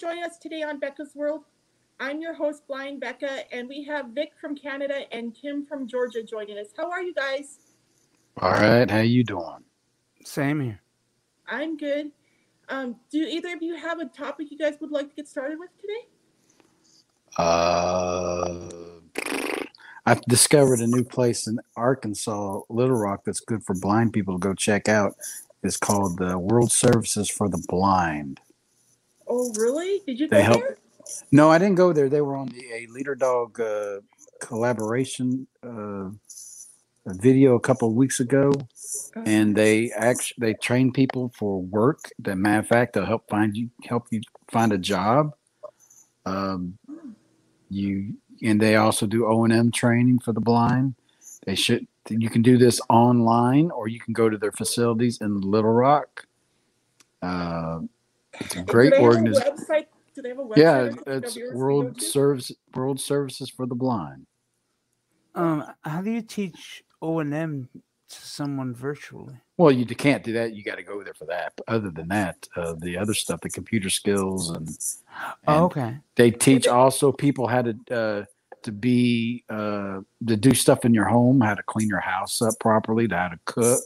you for joining us today on Becca's World. I'm your host, Blind Becca, and we have Vic from Canada and Tim from Georgia joining us. How are you guys? All right, how you doing? Same here. I'm good. Um, do either of you have a topic you guys would like to get started with today? Uh, I've discovered a new place in Arkansas, Little Rock, that's good for blind people to go check out. It's called the World Services for the Blind. Oh, really? Did you go They help. there? No, I didn't go there. They were on the a Leader Dog uh, collaboration uh, video a couple of weeks ago, Uh, and they actually they train people for work. That matter of fact, they'll help find you help you find a job. Um, you and they also do O and M training for the blind. They should you can do this online or you can go to their facilities in Little Rock. Uh, it's a great do they have a organization. website? Do they have a website? Yeah, it's of yours to go World to? Service World Services for the Blind. Um, how do you teach O and M to someone virtually? Well, you can't do that. You got to go there for that. But other than that, uh, the other stuff, the computer skills, and, Oh, okay. they teach also people how to uh, to be uh, to do stuff in your home, how to clean your house up properly, to how to cook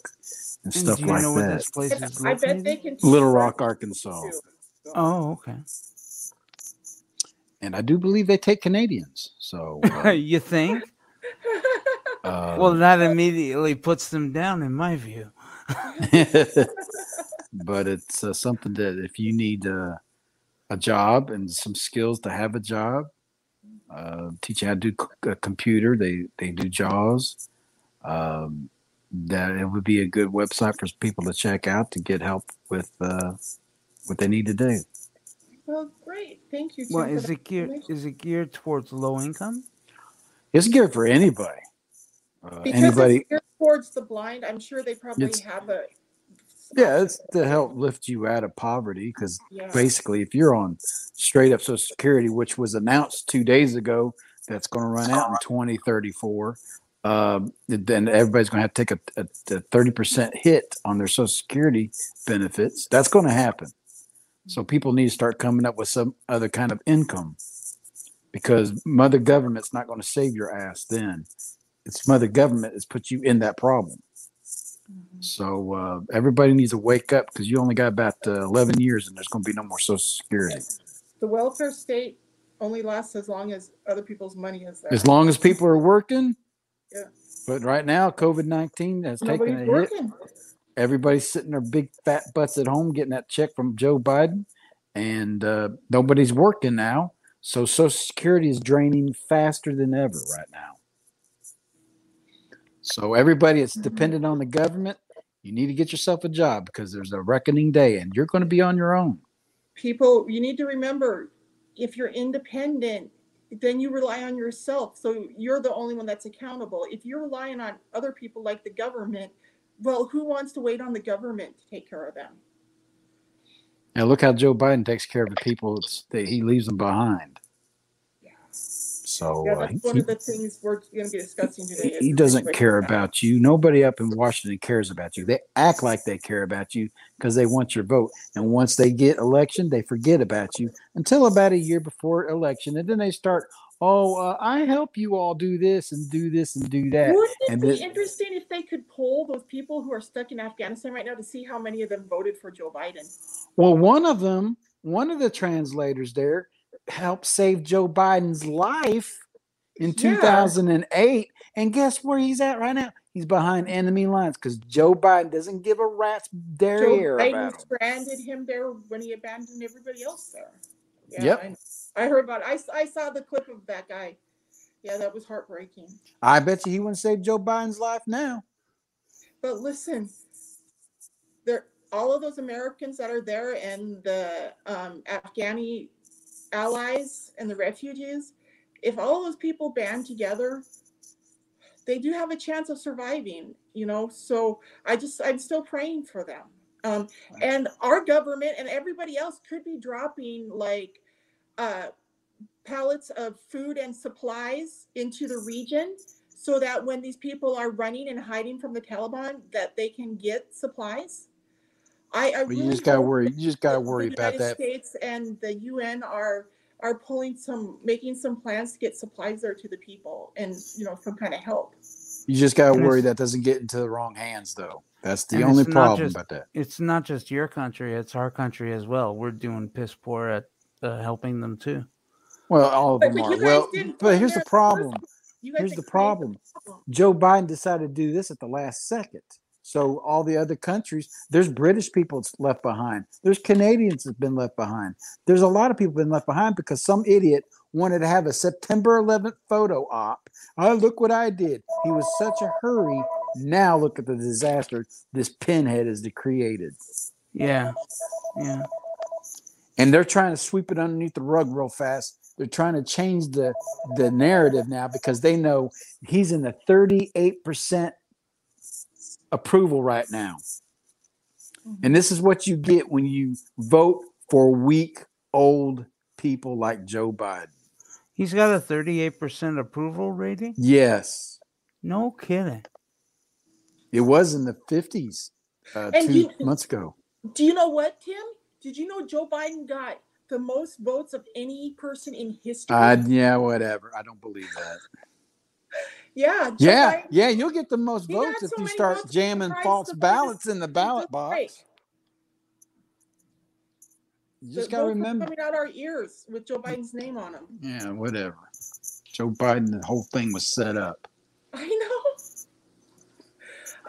and And stuff do you like know where that. this place is I bet they can. Little Rock, Arkansas. Oh, okay. and I do believe they take Canadians. So, uh, you think? uh, Well, that immediately puts them down, in my view. but it's uh, something that if you need uh, a job and some skills to have a job, uh, teach you how to do c- a computer. They they do JAWS. Um, that it would be a good website for people to check out to get help with uh, what they need to do. well, great. Thank you. Tim, Well, is it geared? Is it geared towards low income? It's geared for anybody. Uh, Because anybody, it's geared towards the blind, I'm sure they probably It's- have a. yeah, it's to help lift you out of poverty because Yeah. basically if you're on straight up social security which was announced two days ago that's going to run out in 2034 um, then everybody's going to have to take a, a, a 30% hit on their social security benefits that's going to happen so people need to start coming up with some other kind of income because mother government's not going to save your ass then it's mother government that's put you in that problem so uh, everybody needs to wake up because you only got about uh, 11 years and there's going to be no more Social Security. The welfare state only lasts as long as other people's money is there. As long as people are working. Yeah. But right now, COVID 19 has taken Nobody's a hit. Everybody's sitting their big fat butts at home getting that check from Joe Biden, and uh, nobody's working now. So Social Security is draining faster than ever right now. So everybody that's Mhm. dependent on the government, you need to get yourself a job because there's a reckoning day, and you're going to be on your own. People, you need to remember if you're independent, then you rely on yourself. So you're the only one that's accountable. If you're relying on other people like the government, well, who wants to wait on the government to take care of them? Now look how Joe Biden takes care of the people that he leaves them behind. So Yeah, uh, that's he, one of the things we're going to be discussing today. he, doesn't care about you. Nobody up in Washington cares about you. They act like they care about you because they want your vote. And once they get election, they forget about you until about a year before election, and then they start. Oh, uh, I help you all do this and do this and do that. Wouldn't it and be this- interesting if they could poll those people who are stuck in Afghanistan right now to see how many of them voted for Joe Biden? Well, one of them, one of the translators there, helped save Joe Biden's life in Yeah. 2008. And guess where he's at right now? He's behind enemy lines because Joe Biden doesn't give a rat's Joe derriere Biden about him. stranded him there when he abandoned everybody else there. Yeah, Yep. I, I heard about it. I saw the clip of that guy. Yeah, that was heartbreaking. I bet you he wouldn't save Joe Biden's life now. But listen, there all of those Americans that are there and the um, Afghani allies and the refugees, if all those people band together, they do have a chance of surviving. You know, so I just I'm still praying for them. Um, and our government and everybody else could be dropping like uh, pallets of food and supplies into the region so that when these people are running and hiding from the Taliban that they can get supplies. I, I But you just gotta worry. You just gotta worry the about United that. States and the UN are are pulling some, making some plans to get supplies there to the people, and you know some kind of help. You just gotta And worry that doesn't get into the wrong hands, though. That's the only problem just- about that. It's not just your country; it's our country as well. We're doing piss poor at uh, helping them too. Well, all of But- them but are. Well, but here's the the problem. You guys Here's the created problem. problem. Joe Biden decided to do this at the last second. So all the other countries, there's British people that's left behind. There's Canadians that's been left behind. There's a lot of people been left behind because some idiot wanted to have a September 11th photo op. Oh, look what I did. He was such a hurry. Now look at the disaster this pinhead has created. Yeah, yeah. and they're trying to sweep it underneath the rug real fast. They're trying to change the the narrative now because they know he's in the 38% approval right now. And this is what you get when you vote for weak old people like Joe Biden. He's got a thirty-eight percent approval rating. Yes, No kidding. it was in the 50s uh, And two you- months ago. Do you know what, Tim? Did you know Joe Biden got the most votes of any person in history? Uh, yeah, whatever. I don't believe that. Yeah, Yeah, yeah, you'll get the most votes if so you start jamming false ballots in the ballot box. You just gotta remember. coming out our ears with Joe Biden's name on them. Yeah, whatever. Joe Biden, the whole thing was set up. I know.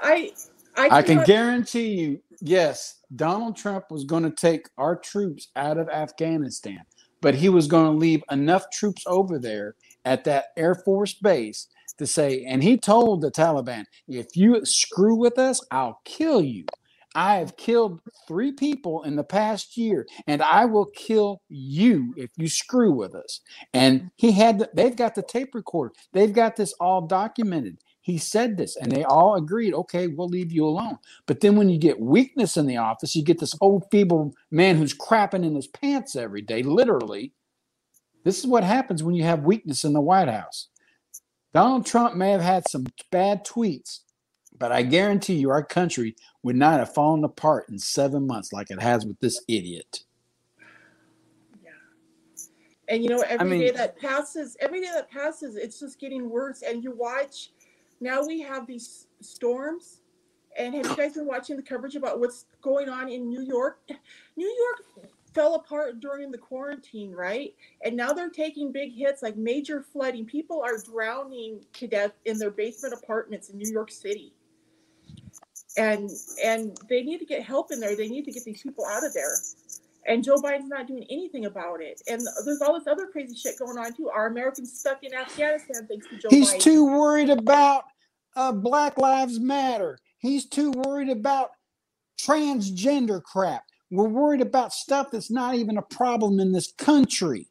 I I, I can guarantee you, yes, Donald Trump was going to take our troops out of Afghanistan, but he was going to leave enough troops over there at that Air Force base to say, and he told the Taliban, if you screw with us, I'll kill you. I have killed three people in the past year, and I will kill you if you screw with us. And he had, the, they've got the tape recorder. They've got this all documented. He said this, and they all agreed, okay, we'll leave you alone. But then when you get weakness in the office, you get this old feeble man who's crapping in his pants every day, literally. This is what happens when you have weakness in the White House. Donald Trump may have had some bad tweets, but I guarantee you our country would not have fallen apart in seven months like it has with this idiot. Yeah. And you know, every day mean- that passes, every day that passes, it's just getting worse. And you watch, now we have these storms. And have you guys been watching the coverage about what's going on in New York? New York fell apart during the quarantine, right? And now they're taking big hits like major flooding. People are drowning to death in their basement apartments in New York City. And and they need to get help in there. They need to get these people out of there. And Joe Biden's not doing anything about it. And there's all this other crazy shit going on too. Our Americans stuck in Afghanistan thanks to Joe He's Biden? too worried about uh, Black Lives Matter. He's too worried about transgender crap. We're worried about stuff that's not even a problem in this country.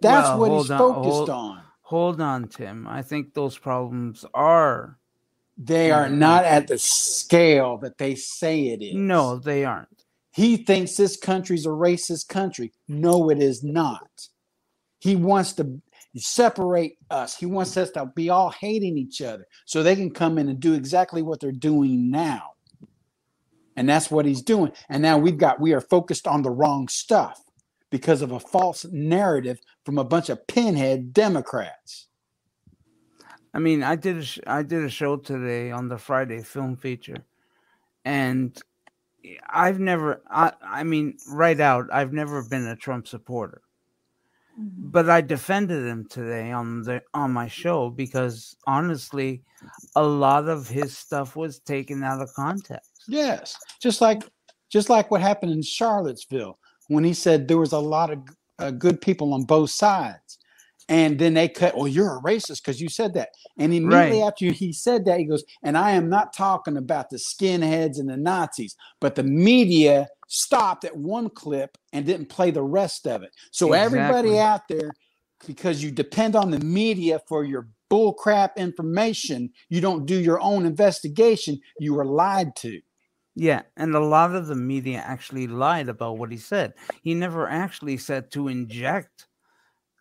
That's Well, what he's on, focused hold- on. Hold on, Tim. I think those problems are They are not at the scale that they say it is. no, they aren't. He thinks this country's a racist country. No, it is not. He wants to separate us. He wants us to be all hating each other so they can come in and do exactly what they're doing now. And that's what he's doing. And now we've got, we are focused on the wrong stuff because of a false narrative from a bunch of pinhead Democrats. I mean, I did a sh- I did a show today on the Friday film feature, and I've never I I mean right out I've never been a Trump supporter, mm-hmm. but I defended him today on the on my show because honestly, a lot of his stuff was taken out of context. Yes, just like just like what happened in Charlottesville when he said there was a lot of uh, good people on both sides, and then they cut. Well, you're a racist because you said that. And immediately Right. after he said that, he goes, "And I am not talking about the skinheads and the Nazis, but the media stopped at one clip and didn't play the rest of it. So everybody out there, because you depend on the media for your bullcrap information, you don't do your own investigation. You were lied to." Yeah, and a lot of the media actually lied about what he said. He never actually said to inject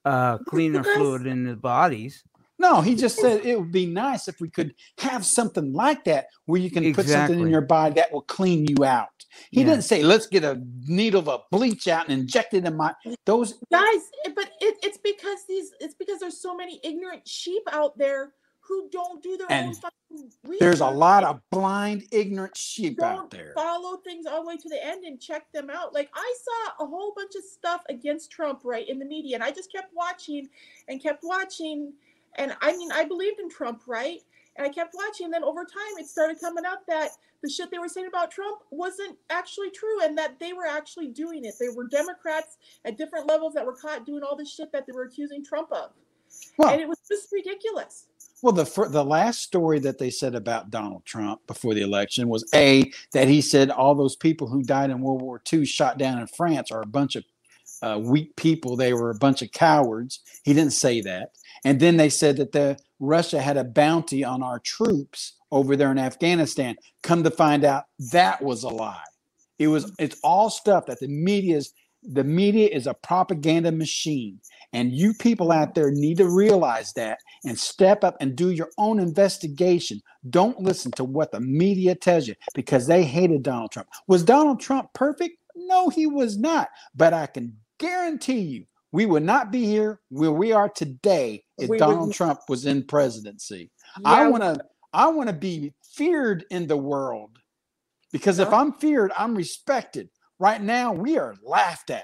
uh cleaner fluid in the bodies. No, No, he just said it would be nice if we could have something like that where you can put something in your body that will clean you out. He Yeah. didn't say let's get a needle of bleach out and inject it in my those guys but it, it's because these it's because there's so many ignorant sheep out there who don't do their own And fucking there's a lot of blind ignorant sheep don't out there. follow things all the way to the end and check them out. Like i saw a whole bunch of stuff against trump right in the media and i just kept watching and kept watching. And i mean i believed in trump right? And i kept watching and then over time it started coming up that the shit they were saying about trump wasn't actually true and that they were actually doing it. They were democrats at different levels that were caught doing all this shit that they were accusing trump of. Well, and it was just ridiculous Well, the fir- the last story that they said about Donald Trump before the election was a that he said all those people who died in World War II shot down in France are a bunch of uh, weak people. They were a bunch of cowards. He didn't say that. And then they said that the Russia had a bounty on our troops over there in Afghanistan. Come to find out, that was a lie. It was. It's all stuff that the media's. The media is a propaganda machine, and you people out there need to realize that and step up and do your own investigation. Don't listen to what the media tells you because they hated Donald Trump. Was Donald Trump perfect? No, he was not. But I can guarantee you, we would not be here where we are today if We would Donald not. Trump was in presidency. I want to I want to be feared in the world because if I'm feared, I'm respected. Right now, we are laughed at.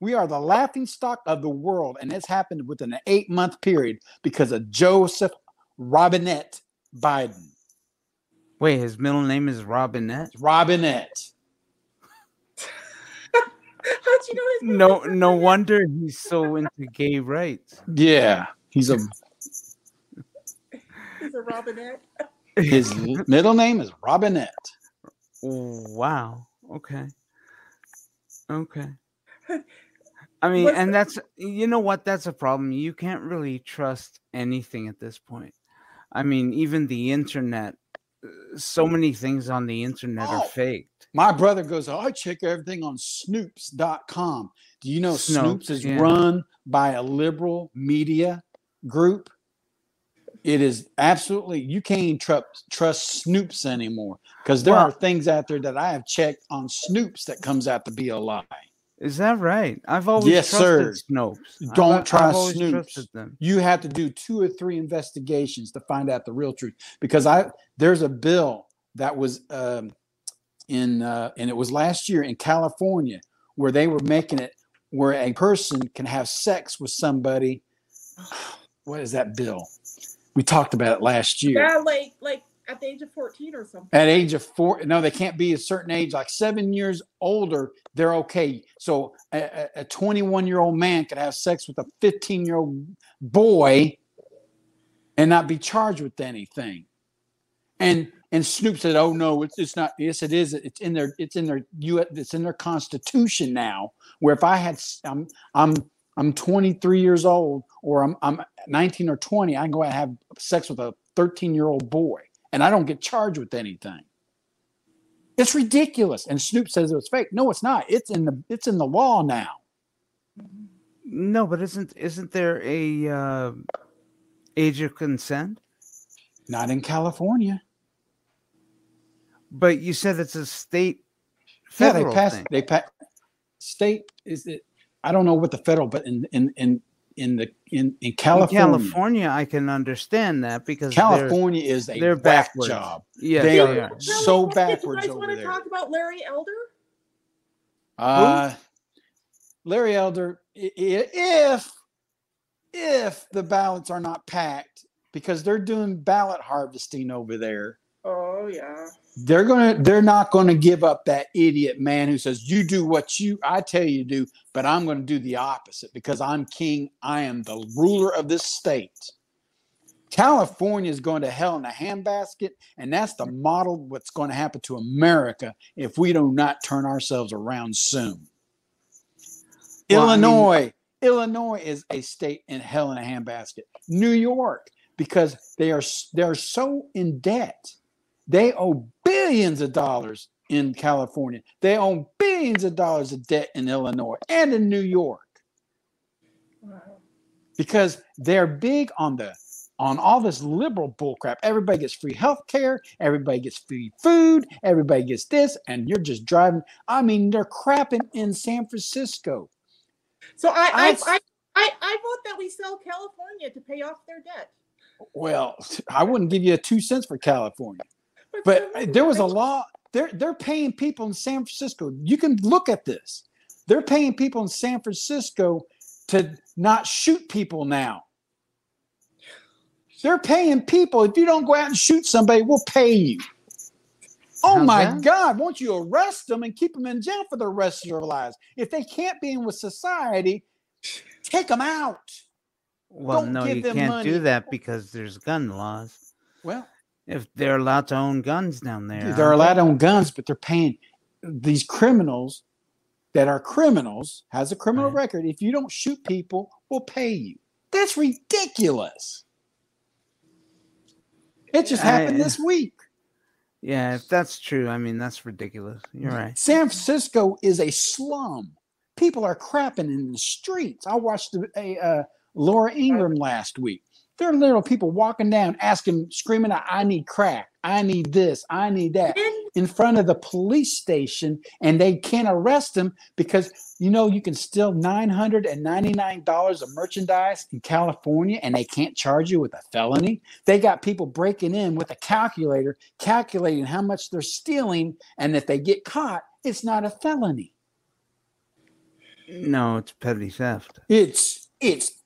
We are the laughing stock of the world, and it's happened within an eight month period because of Joseph Robinette Biden. Wait, his middle name is Robinette. Robinette. how'd you know his No, name? no wonder he's so into gay rights. Yeah, he's a he's a robinette his middle name is Robinette. Wow. Okay. Okay. I mean, What's and the- that's you know what? That's a problem. You can't really trust anything at this point. I mean, even the internet. uh, So many things on the internet Oh. are faked. My brother goes, oh, I check everything on snoops.com. Do you know Snoops, Snopes, is yeah. run by a liberal media group? It is absolutely, you can't trust Snoops anymore because there Well- are things out there that I have checked on Snoops that comes out to be a lie. Is that right? I've always Yes, trusted sir. Snopes. I've- Don't I've trust always Snopes. trusted them. You have to do two or three investigations to find out the real truth because I there's a bill that was um, in uh, and it was last year in California where they were making it where a person can have sex with somebody. What is that bill? We talked about it last year. yeah like like at the age of 14 or something At age of four, no, they can't be a certain age, like seven years older, they're okay. So a- a 21 year old man could have sex with a 15 year old boy and not be charged with anything. And and Snoop said, "Oh no, it's, it's not. Yes, it is. It's in their. It's in their. U. It's in their constitution now. Where if I had, I'm I'm I'm 23 years old, or I'm I'm 19 or 20, I can go and have sex with a 13 year old boy, and I don't get charged with anything. It's ridiculous. And Snoop says it was fake. No, it's not. It's in the it's in the law now. No, but isn't isn't there a uh, age of consent? Not in California. But you said it's a state Yeah, they federal passed. thing. They passed. State is it? I don't know what the federal, but in in in in the in in In California, California, I can understand that because California is a they're whack backwards. job. Yeah, they they are are. so Really? backwards you guys over want to there. talk about larry elder Uh, Larry Elder, i- i- if if the ballots are not packed because they're doing ballot harvesting over there, oh yeah they're gonna they're not gonna give up that idiot man who says you do what you I tell you to do, but I'm gonna do the opposite because I'm king. I am the ruler of this state. California is going to hell in a handbasket, and that's the model what's going to happen to America if we do not turn ourselves around soon. Well, I mean- Illinois, Illinois is a state in hell in a handbasket. New York, because they are they're so in debt, they owe billions of dollars in California. They owe billions of dollars of debt in Illinois and in New York wow. because they're big on the on all this liberal bullcrap. Everybody gets free health care, everybody gets free food, everybody gets this, and you're just driving. I mean, they're crapping in San Francisco. So I, I, I- I, I, I vote that we sell California to pay off their debt. Well, I wouldn't give you a two cents for California. But there was a law. They're they're paying people in San Francisco. You can look at this. They're paying people in San Francisco to not shoot people now. They're paying people. If you don't go out and shoot somebody, we'll pay you. Oh How's my that? God! Won't you arrest them and keep them in jail for the rest of their lives? If they can't be in with society, take them out. Well, Don't no, give you them can't money. do that because there's gun laws. Well, If they're allowed to own guns down there, they're allowed they? to own guns, but they're paying these criminals that are criminals, has a criminal Right. record. If you don't shoot people, we'll pay you. That's ridiculous. It just happened I- this week. Yeah, if that's true, I mean that's ridiculous. You're right. San Francisco is a slum. People are crapping in the streets. I watched a, a uh, Laura Ingraham last week. There are little people walking down, asking, screaming, "I need crack! I need this! I need that!" In front of the police station and they can't arrest them because you know you can steal $999 of merchandise in California and they can't charge you with a felony. They got people breaking in with a calculator calculating how much they're stealing and if they get caught, it's not a felony. No, it's petty theft. It's it's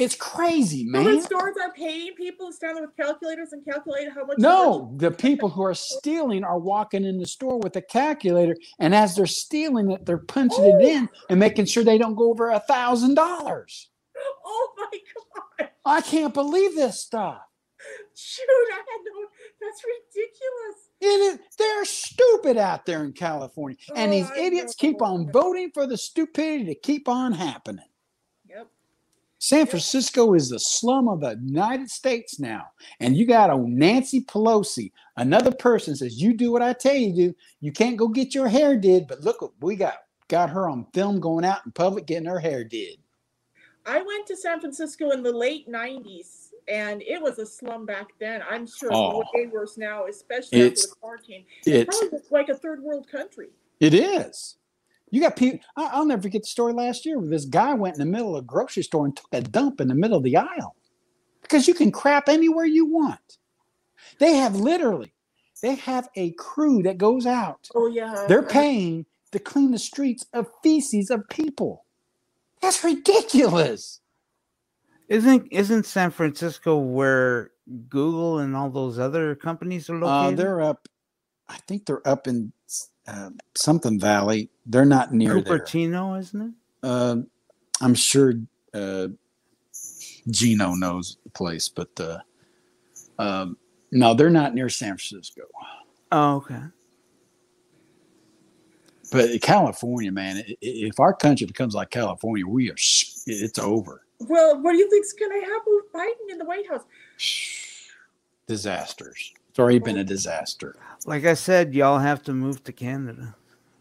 it's crazy, so the man. stores are paying people to stand there with calculators and calculate how much. No, the people who are stealing are walking in the store with a calculator, and as they're stealing it, they're punching it in oh. and making sure they don't go over a thousand dollars. Oh my god! I can't believe this stuff. Shoot, I had no. That's ridiculous. It is, they're stupid out there in California, and Oh, these idiots keep on voting for the stupidity to keep on happening. San Francisco is the slum of the United States now. And you got a Nancy Pelosi, another person says, You do what I tell you to. You can't go get your hair did, but look what we got. Got her on film going out in public getting her hair did. I went to San Francisco in the late '90s, and it was a slum back then. I'm sure Oh. it's way worse now, especially It's- after the quarantine. It's looks like a third world country. it is. You got people. I, I'll never forget the story last year where this guy went in the middle of a grocery store and took a dump in the middle of the aisle because you can crap anywhere you want. They have literally, they have a crew that goes out Oh yeah. They're paying to clean the streets of feces of people. That's ridiculous. Isn't isn't San Francisco where Google and all those other companies are Uh, located? they're up. I think they're up in uh, something valley. They're not near there. Cupertino, isn't it? Uh, I'm sure uh, Gino knows the place, but uh, um, no, they're not near San Francisco. Oh, okay. But California, man, i- i- if our country becomes like California, we are. It's over. Well, what do you think's going to happen with Biden in the White House? Disasters. It's already been a disaster. Like I said, y'all have to move to Canada.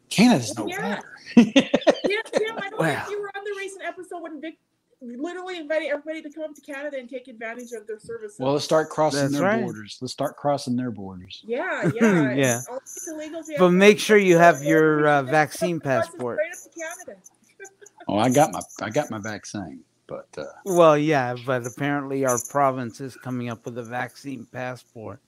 Canada's no Yeah. better. Yeah, Tim, I don't Well. you were on the recent episode when Vic literally invited everybody to come up to Canada and take advantage of their services. Well, let's start crossing That's their right. borders. Let's start crossing their borders. yeah, yeah, Yeah. All these illegals we But make sure you have your, uh, vaccine up to us, passport. Straight up to Canada. Oh, I got my I got my vaccine, but uh, Well, yeah, but apparently our province is coming up with a vaccine passport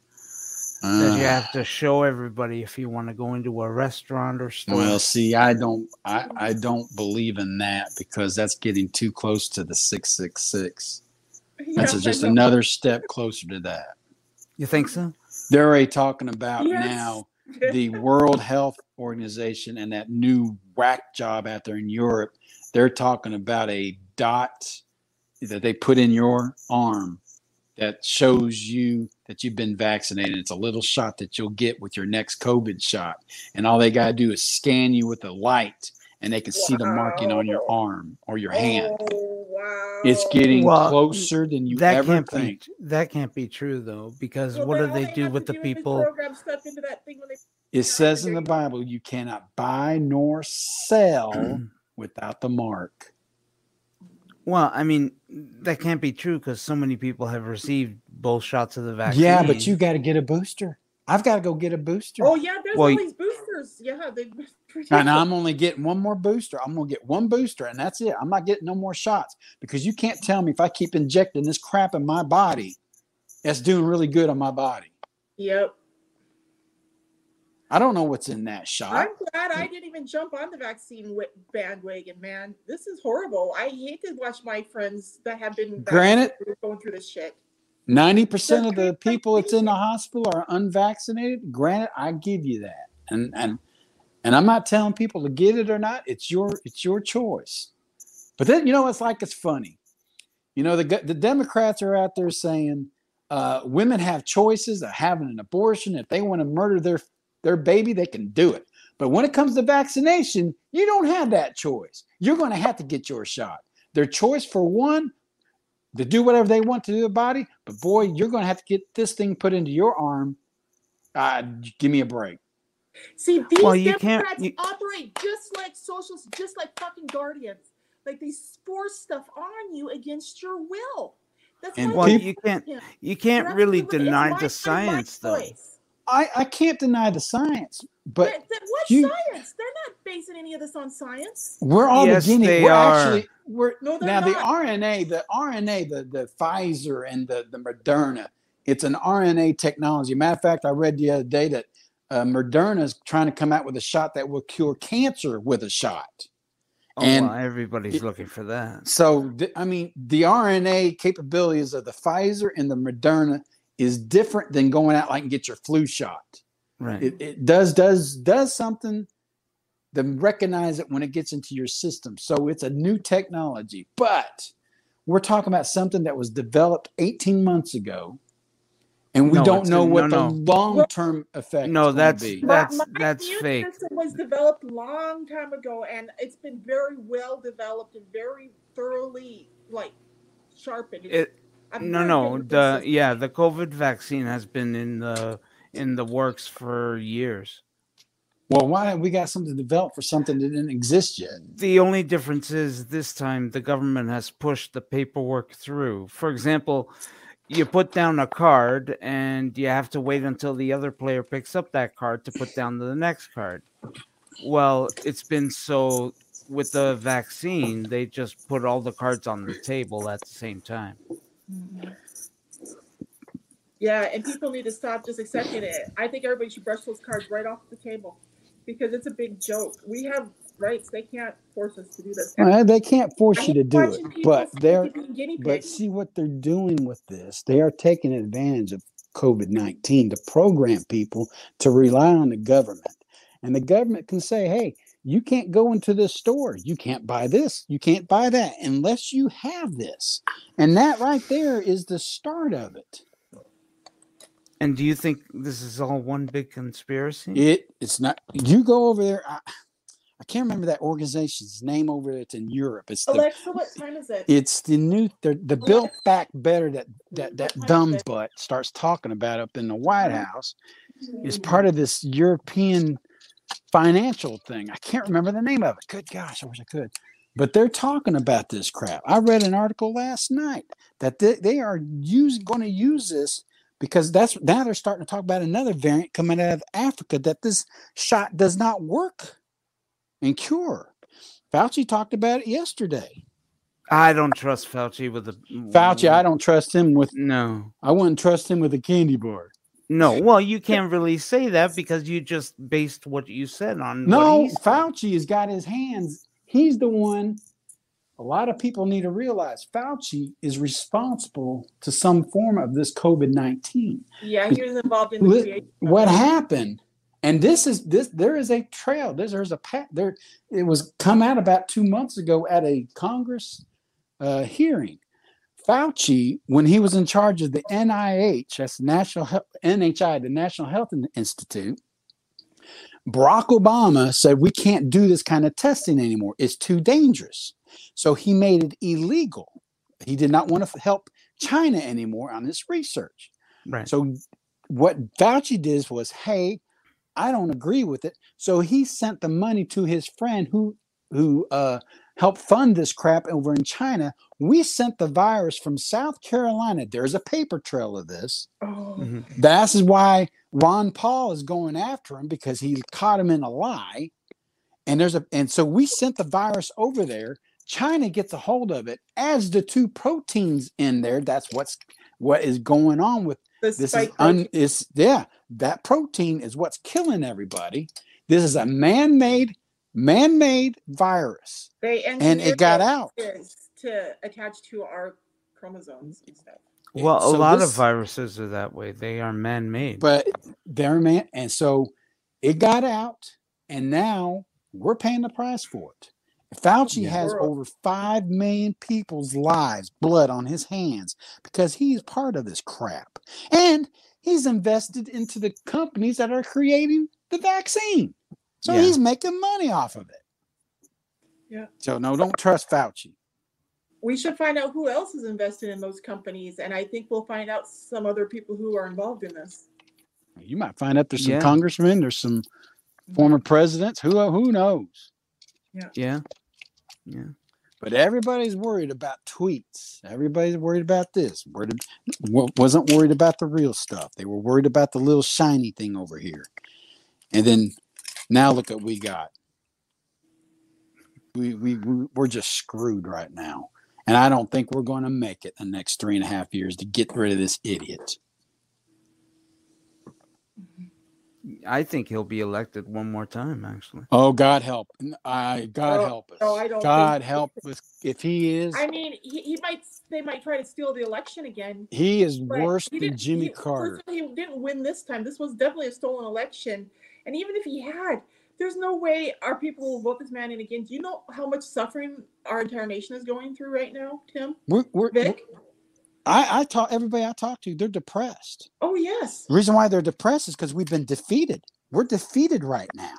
that you uh, have to show everybody if you want to go into a restaurant or store. well, see, I don't I I don't believe in that because that's getting too close to the six six six. That's Yes, just another step closer to that. you think so? They're already talking about Yes. now the World Health Organization and that new whack job out there in Europe, they're talking about a dot that they put in your arm that shows you that you've been vaccinated. It's a little shot that you'll get with your next COVID shot. And all they got to do is scan you with a light and they can see the marking on your arm or your oh, hand. Oh, wow. It's getting Well, closer than you that ever can't think. be. That can't be true though, because Well, what do then they do with the is people? Program stuff into that thing when they It says in the Bible you cannot buy nor sell without the mark. Well, I mean, that can't be true because so many people have received both shots of the vaccine. Yeah, but you got to get a booster. I've got to go get a booster. Oh yeah, there's Well, all these boosters. Yeah, they. And I'm only getting one more booster. I'm gonna get one booster, and that's it. I'm not getting no more shots because you can't tell me if I keep injecting this crap in my body, it's doing really good on my body. Yep. I don't know what's in that shot. I'm glad I didn't even jump on the vaccine bandwagon, man. This is horrible. I hate to watch my friends that have been Granted- going through this shit. Ninety percent of the people that's in the hospital are unvaccinated. Granted, I give you that, and and and I'm not telling people to get it or not. It's your it's your choice. But then you know it's like it's funny. You know the the Democrats are out there saying uh, women have choices of having an abortion. If they want to murder their their baby, they can do it. But when it comes to vaccination, you don't have that choice. You're going to have to get your shot. Their choice for one to do whatever they want to do to the body, but boy, you're going to have to get this thing put into your arm. Uh, give me a break. See, these Well, you can't- Democrats you- operate just like socialists, just like fucking guardians. Like they force stuff on you against your will. That's And why Well, people- you can't you can't You're really deny the science though. choice. I, I can't deny the science, but But, but what you- science? They're not basing any of this on science. we're all Yes, beginning. they We're are. actually we're No, they're now the. RNA, the RNA, the the Pfizer and the the Moderna. It's an RNA technology. Matter of fact, I read the other day that uh, Moderna is trying to come out with a shot that will cure cancer with a shot. Oh, And well, everybody's it- looking for that. So, th- I mean, the RNA capabilities of the Pfizer and the Moderna is different than going out like and get your flu shot. Right. It, it does does does something. Then recognize it when it gets into your system. So it's a new technology, but we're talking about something that was developed 18 months ago, and we No, don't know what no, the no. long term effect. No, is gonna that's- be. My- That's- my that's fake. System was developed long time ago, and it's been very well developed and very thoroughly like sharpened. It I'm no no the this yeah the COVID vaccine has been in the in the works for years. well, why have we got something developed for something that didn't exist yet? The only difference is this time the government has pushed the paperwork through. For example, you put down a card and you have to wait until the other player picks up that card to put down the next card. Well, it's been so with the vaccine, they just put all the cards on the table at the same time. Yeah, and people need to stop just accepting it. I think everybody should brush those cards right off the table because it's a big joke. We have rights; they can't force us to do this. Well, they can't force I you to do it, but they're But see what they're doing with this. They are taking advantage of COVID 19 to program people to rely on the government. And the government can say, hey, you can't go into this store. You can't buy this. You can't buy that unless you have this. And that right there is the start of it. And do you think this is all one big conspiracy? It it's not you go over there. I, I can't remember that organization's name over there. It's in Europe. It's the Alexa, what time is it? it's the new the, the built back better that that that dumb butt starts talking about up in the white house is mm. part of this european financial thing i can't remember the name of it good gosh i wish i could but they're talking about this crap i read an article last night that they, they are use, going to use this because that's now they're starting to talk about another variant coming out of africa that this shot does not work and cure fauci talked about it yesterday I don't trust Fauci with the Fauci, I don't trust him with. No, I wouldn't trust him with a candy bar. no. Well, you can't really say that because you just based what you said on. No. Fauci has got his hands. He's the one. A lot of people need to realize Fauci is responsible to some form of this COVID nineteen. Yeah, he was involved in the creation. What happened? And this is this. There is a trail. There's there's a pat. There it was come out about two months ago at a Congress uh, hearing. Fauci, when he was in charge of the NIH, that's the National Health, NHI, the National Health Institute, Barack Obama said we can't do this kind of testing anymore. It's too dangerous. So he made it illegal. He did not want to help China anymore on this research. right. So what Fauci did was, hey, I don't agree with it. So he sent the money to his friend who who uh, help fund this crap over in China. We sent the virus from South Carolina. There's a paper trail of this. Oh, Mhm. That's why Ron Paul is going after him because he caught him in a lie. And there's a and so we sent the virus over there. China gets a hold of it, adds the two proteins in there. That's what's what is going on with the this is un is yeah that protein is what's killing everybody this is a man-made man-made virus They and engineered it got out to attach to our chromosomes and stuff. Well, a So lot this- of viruses are that way. They are man-made. but they're man and so it got out and now we're paying the price for it Fauci Yeah. has over 5 million people's lives blood on his hands because he's part of this crap and he's invested into the companies that are creating the vaccine so Yeah. he's making money off of it Yeah. so no don't trust Fauci We should find out who else is invested in those companies, and I think we'll find out some other people who are involved in this. you might find out there's some Yeah. congressmen there's some former presidents who who knows yeah. Yeah. But everybody's worried about tweets. Everybody's worried about this. Worried, wasn't worried about the real stuff. They were worried about the little shiny thing over here. And then now look at what we got. We, we, we we're just screwed right now. And I don't think we're going to make it the next three and a half years to get rid of this idiot. I think he'll be elected one more time, actually. Oh, God help! I God oh, No, help us. no, I don't God help us if he is. I mean, he, he might they might try to steal the election again. He is worse he than Jimmy he- Carter. First of all, he didn't win this time. This was definitely a stolen election. And even if he had, there's no way our people will vote this man in again. Do you know how much suffering our entire nation is going through right now, Tim? We're, we're, Vic? I, I talk everybody I talk to, they're depressed. Oh yes. The reason why they're depressed is because we've been defeated. We're defeated right now.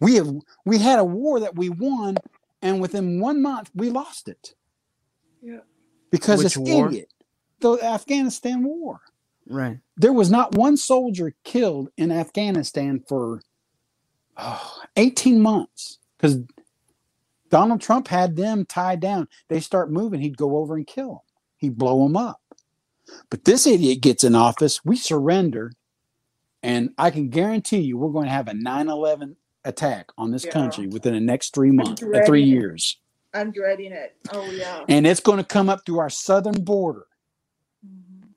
We have we had a war that we won, and within one month we lost it. Yeah. Because Which this war? idiot, the Afghanistan war. Right. There was not one soldier killed in Afghanistan for oh, 18 months because Donald Trump had them tied down. They start moving, he'd go over and kill them. He'd blow them up. But this idiot gets in office, we surrender, and I can guarantee you we're going to have a 9 11 attack on this Yeah. country within the next three months, uh, three dreading it. years. I'm dreading it. Oh yeah. And it's going to come up through our southern border. Mhm.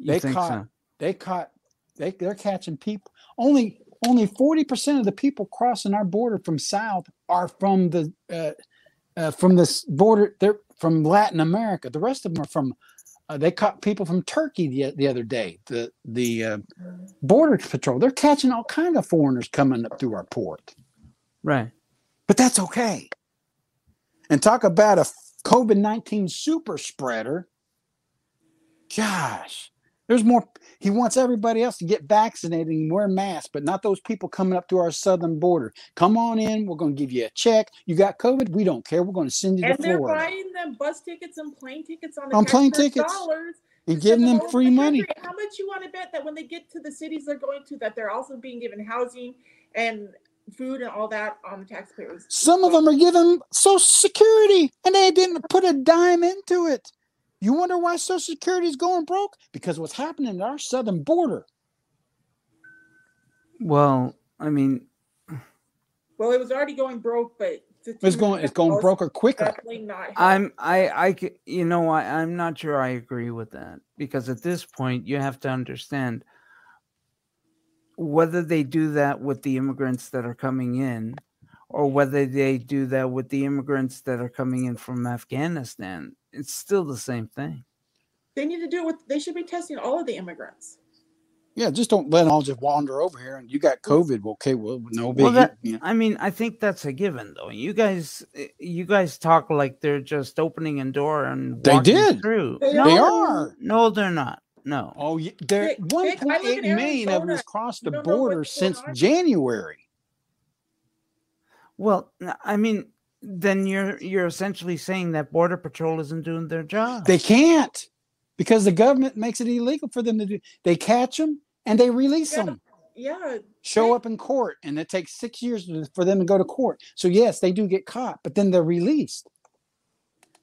They caught- so? they caught they they're catching people only only 40% of the people crossing our border from south are from the uh, uh, from this border they're from latin america. The rest of them are from uh, they caught people from turkey the, the other day the the uh, border patrol. They're catching all kind of foreigners coming up through our port. Right. but that's okay. And talk about a covid-19 super spreader. Gosh there's more he wants everybody else to get vaccinated and wear masks but not those people coming up to our southern border come on in we're going to give you a check you got covid we don't care we're going to send you to the border. And they're buying them bus tickets and plane tickets on the On plane taxpayers' tickets. dollars. and giving them free the money. How much you want to bet that when they get to the cities they're going to, that they're also being given housing and food and all that on the taxpayers? some of them are given social security and they didn't put a dime into it you wonder why social security is going broke? Because what's happening at our southern border. Well, I mean, Well, it was already going broke, but it's going it's going broker quicker. Definitely not. I'm I I c- you know I I'm not sure I agree with that. Because at this point you have to understand whether they do that with the immigrants that are coming in or whether they do that with the immigrants that are coming in from Afghanistan it's still the same thing They need to do it with. They should be testing all of the immigrants. Yeah, just don't let them all just wander over here and you got COVID. Okay, well, no big. Well, that- yeah. I mean I think that's a given though you guys you guys talk like they're just opening a door and They walking did. through They no, They are. no they're not no Oh, yeah, there Vic, Vic, I live 1.8 in million of them has crossed the You don't know border since. January. Well, I mean, then you're you're essentially saying that border patrol isn't doing their job. They can't because the government makes it illegal for them to do. They catch them and they release Yeah. them. yeah, show up in court and it takes six years for them to go to court. So yes, they do get caught, but then they're released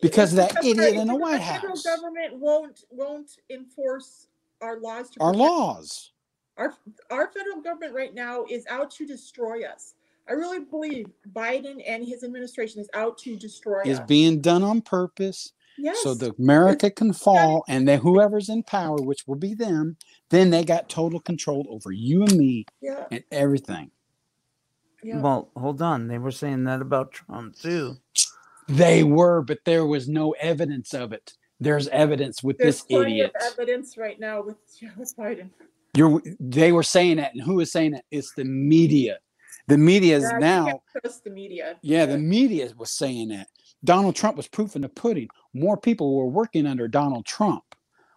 because of that Because idiot the- in the because White federal House. government won't won't enforce our laws to Our protect laws. Our our federal government right now is out to destroy us. I really believe Biden and his administration is out to destroy is us. being done on purpose yes. so the America can fall and then whoever's in power, which will be them, then they got total control over you and me yeah, and everything. yeah. Well, hold on. They were saying that about Trump too. They were, but there was no evidence of it. There's evidence with There's this idiot. of evidence right now with, yeah, with Biden. You're they were saying that, and who is saying that? It's the media. The media is Yeah, now, can't trust the media. yeah, the media was saying that. Donald Trump was proof in the pudding. More people were working under Donald Trump.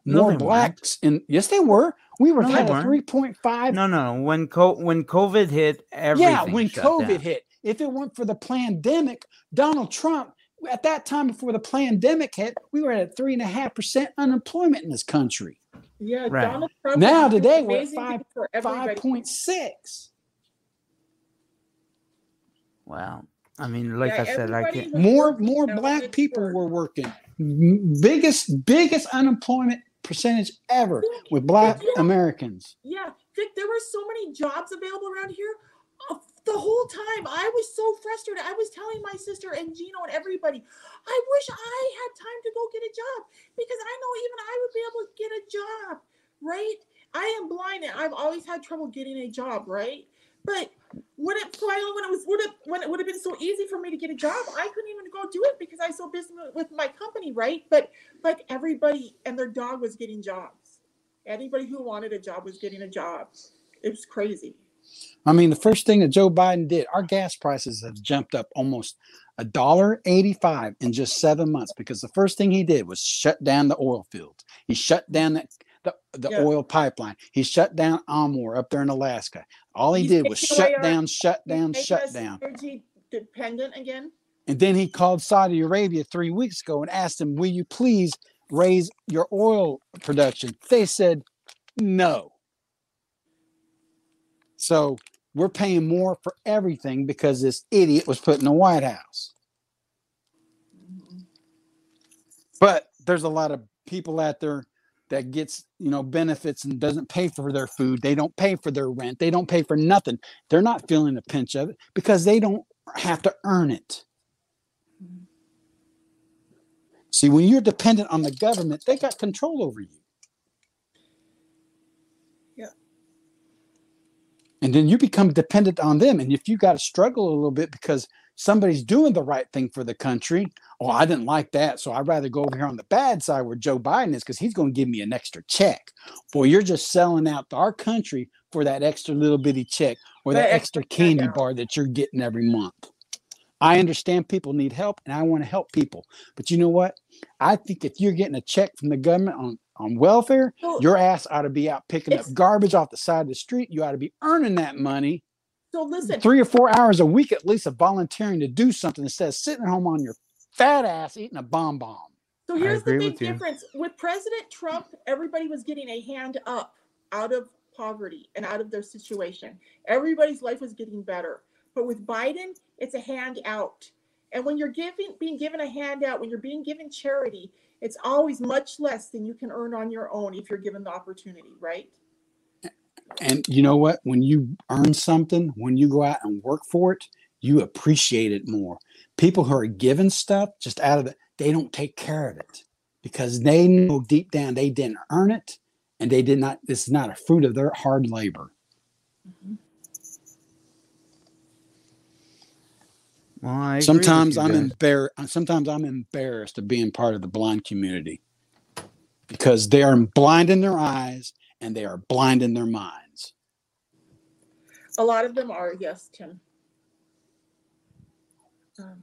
No, More they weren't. blacks and yes, they were. We were No, they had three point five. No, no, no. When co- when COVID hit, everything. Yeah, when shut COVID down. hit, if it weren't for the pandemic, Donald Trump at that time before the pandemic hit, we were at three and a half percent unemployment in this country. Yeah, Right. Donald Trump. Now today we're at five- things for everybody. Five point six. Wow. I mean, like Yeah, I said, I everybody can't. more more black people work. were working biggest biggest unemployment percentage ever with black Yeah. americans Yeah, Vic, there were so many jobs available around here. Uh, the whole time, I was so frustrated. I was telling my sister and Gino and everybody, I wish I had time to go get a job because I know even I would be able to get a job, right? I am blind and I've always had trouble getting a job, right? But when it finally, when it was, would it, when it would have been so easy for me to get a job, I couldn't even go do it because I was so busy with my company, right? But like everybody and their dog was getting jobs. Anybody who wanted a job was getting a job. It was crazy. i mean the first thing that joe biden did our gas prices have jumped up almost a dollar 85 in just seven months because the first thing he did was shut down the oil fields he shut down the the, the Yeah. oil pipeline he shut down amor up there in alaska all he He's did was shut our- down shut down shut down Energy dependent again. And then he called Saudi Arabia three weeks ago and asked them, Will you please raise your oil production? They said no. So we're paying more for everything because this idiot was put in the White House. Mm-hmm. But there's a lot of people out there that gets you know benefits and doesn't pay for their food they don't pay for their rent they don't pay for nothing. They're not feeling the pinch of it because they don't have to earn it. See when you're dependent on the government they got control over you. Yeah. and then you become dependent on them. And if you got to struggle a little bit because somebody's doing the right thing for the country. Oh i didn't like that so i'd rather go over here on the bad side where joe biden is because he's going to give me an extra check. Boy you're just selling out our country for that extra little bitty check or that That extra extra candy bar that you're getting every month. I understand people need help and i want to help people but you know what? I think if you're getting a check from the government on on welfare So, your ass ought to be out picking up garbage off the side of the street. You ought to be earning that money so listen, three or four hours a week at least of volunteering to do something instead of sitting at home on your fat ass eating a bomb bomb. so here's the big with you. difference. With President Trump, everybody was getting a hand up out of poverty and out of their situation. Everybody's life was getting better. But with Biden, it's a hand out. And when you're giving being given a handout, when you're being given charity, it's always much less than you can earn on your own if you're given the opportunity, right? And you know what? When you earn something, when you go out and work for it, you appreciate it more. People who are given stuff just out of it, they don't take care of it because they know deep down they didn't earn it and they did not, this is not a fruit of their hard labor. Mm-hmm. Well, I agree sometimes I'm embarrassed. Sometimes I'm embarrassed of being part of the blind community because they are blind in their eyes and they are blind in their minds. A lot of them are, yes, Tim. Um,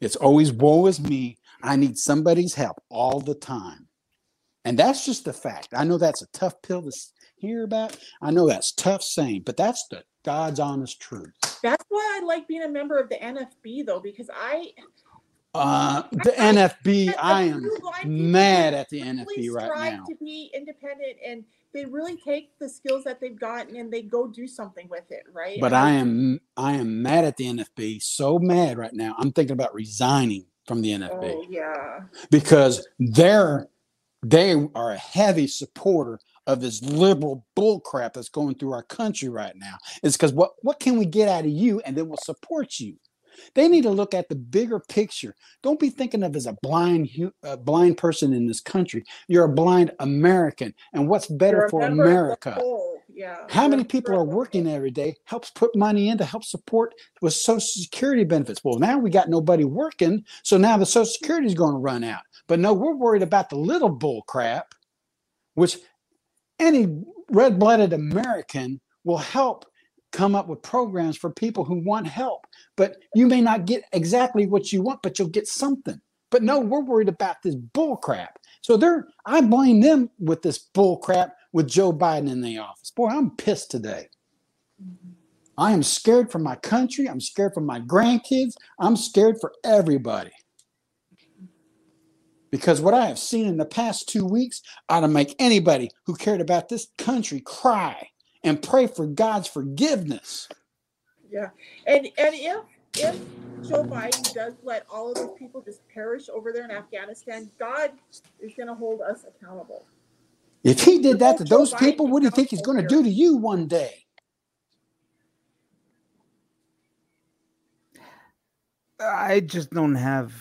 It's always woe is me. I need somebody's help all the time. And that's just the fact. I know that's a tough pill to hear about. I know that's tough saying, but that's the God's honest truth. That's why I like being a member of the NFB though, because I Uh, the NFB, I am. True blind find people mad at the NFB right now. To be independent and they really take the skills that they've gotten and they go do something with it, right? But I am I am mad at the NFB. So mad right now. I'm thinking about resigning from the NFB Oh yeah. because they're they are a heavy supporter of this liberal bullcrap that's going through our country right now. It's because what what can we get out of you, and then we'll support you. They need to look at the bigger picture. Don't be thinking of as a blind a uh, blind person in this country. You're a blind American, and what's better for member of the America? Yeah. How many people are working every day? Helps put money in to help support with Social Security benefits. Well, now we got nobody working, so now the Social Security is going to run out. But no, we're worried about the little bull crap, which any red-blooded American will help come up with programs for people who want help. But you may not get exactly what you want, but you'll get something. But no, we're worried about this bull crap. So they're I blame them with this bull crap with Joe Biden in the office. Boy, I'm pissed today. Mm-hmm. I am scared for my country. I'm scared for my grandkids. I'm scared for everybody. Because what I have seen in the past two weeks ought to make anybody who cared about this country cry and pray for God's forgiveness. Yeah. And and if if Joe Biden does let all of those people just perish over there in Afghanistan, God is gonna hold us accountable. If he did that to Joe those Biden people, what do you think he's going to do to you one day? I just don't have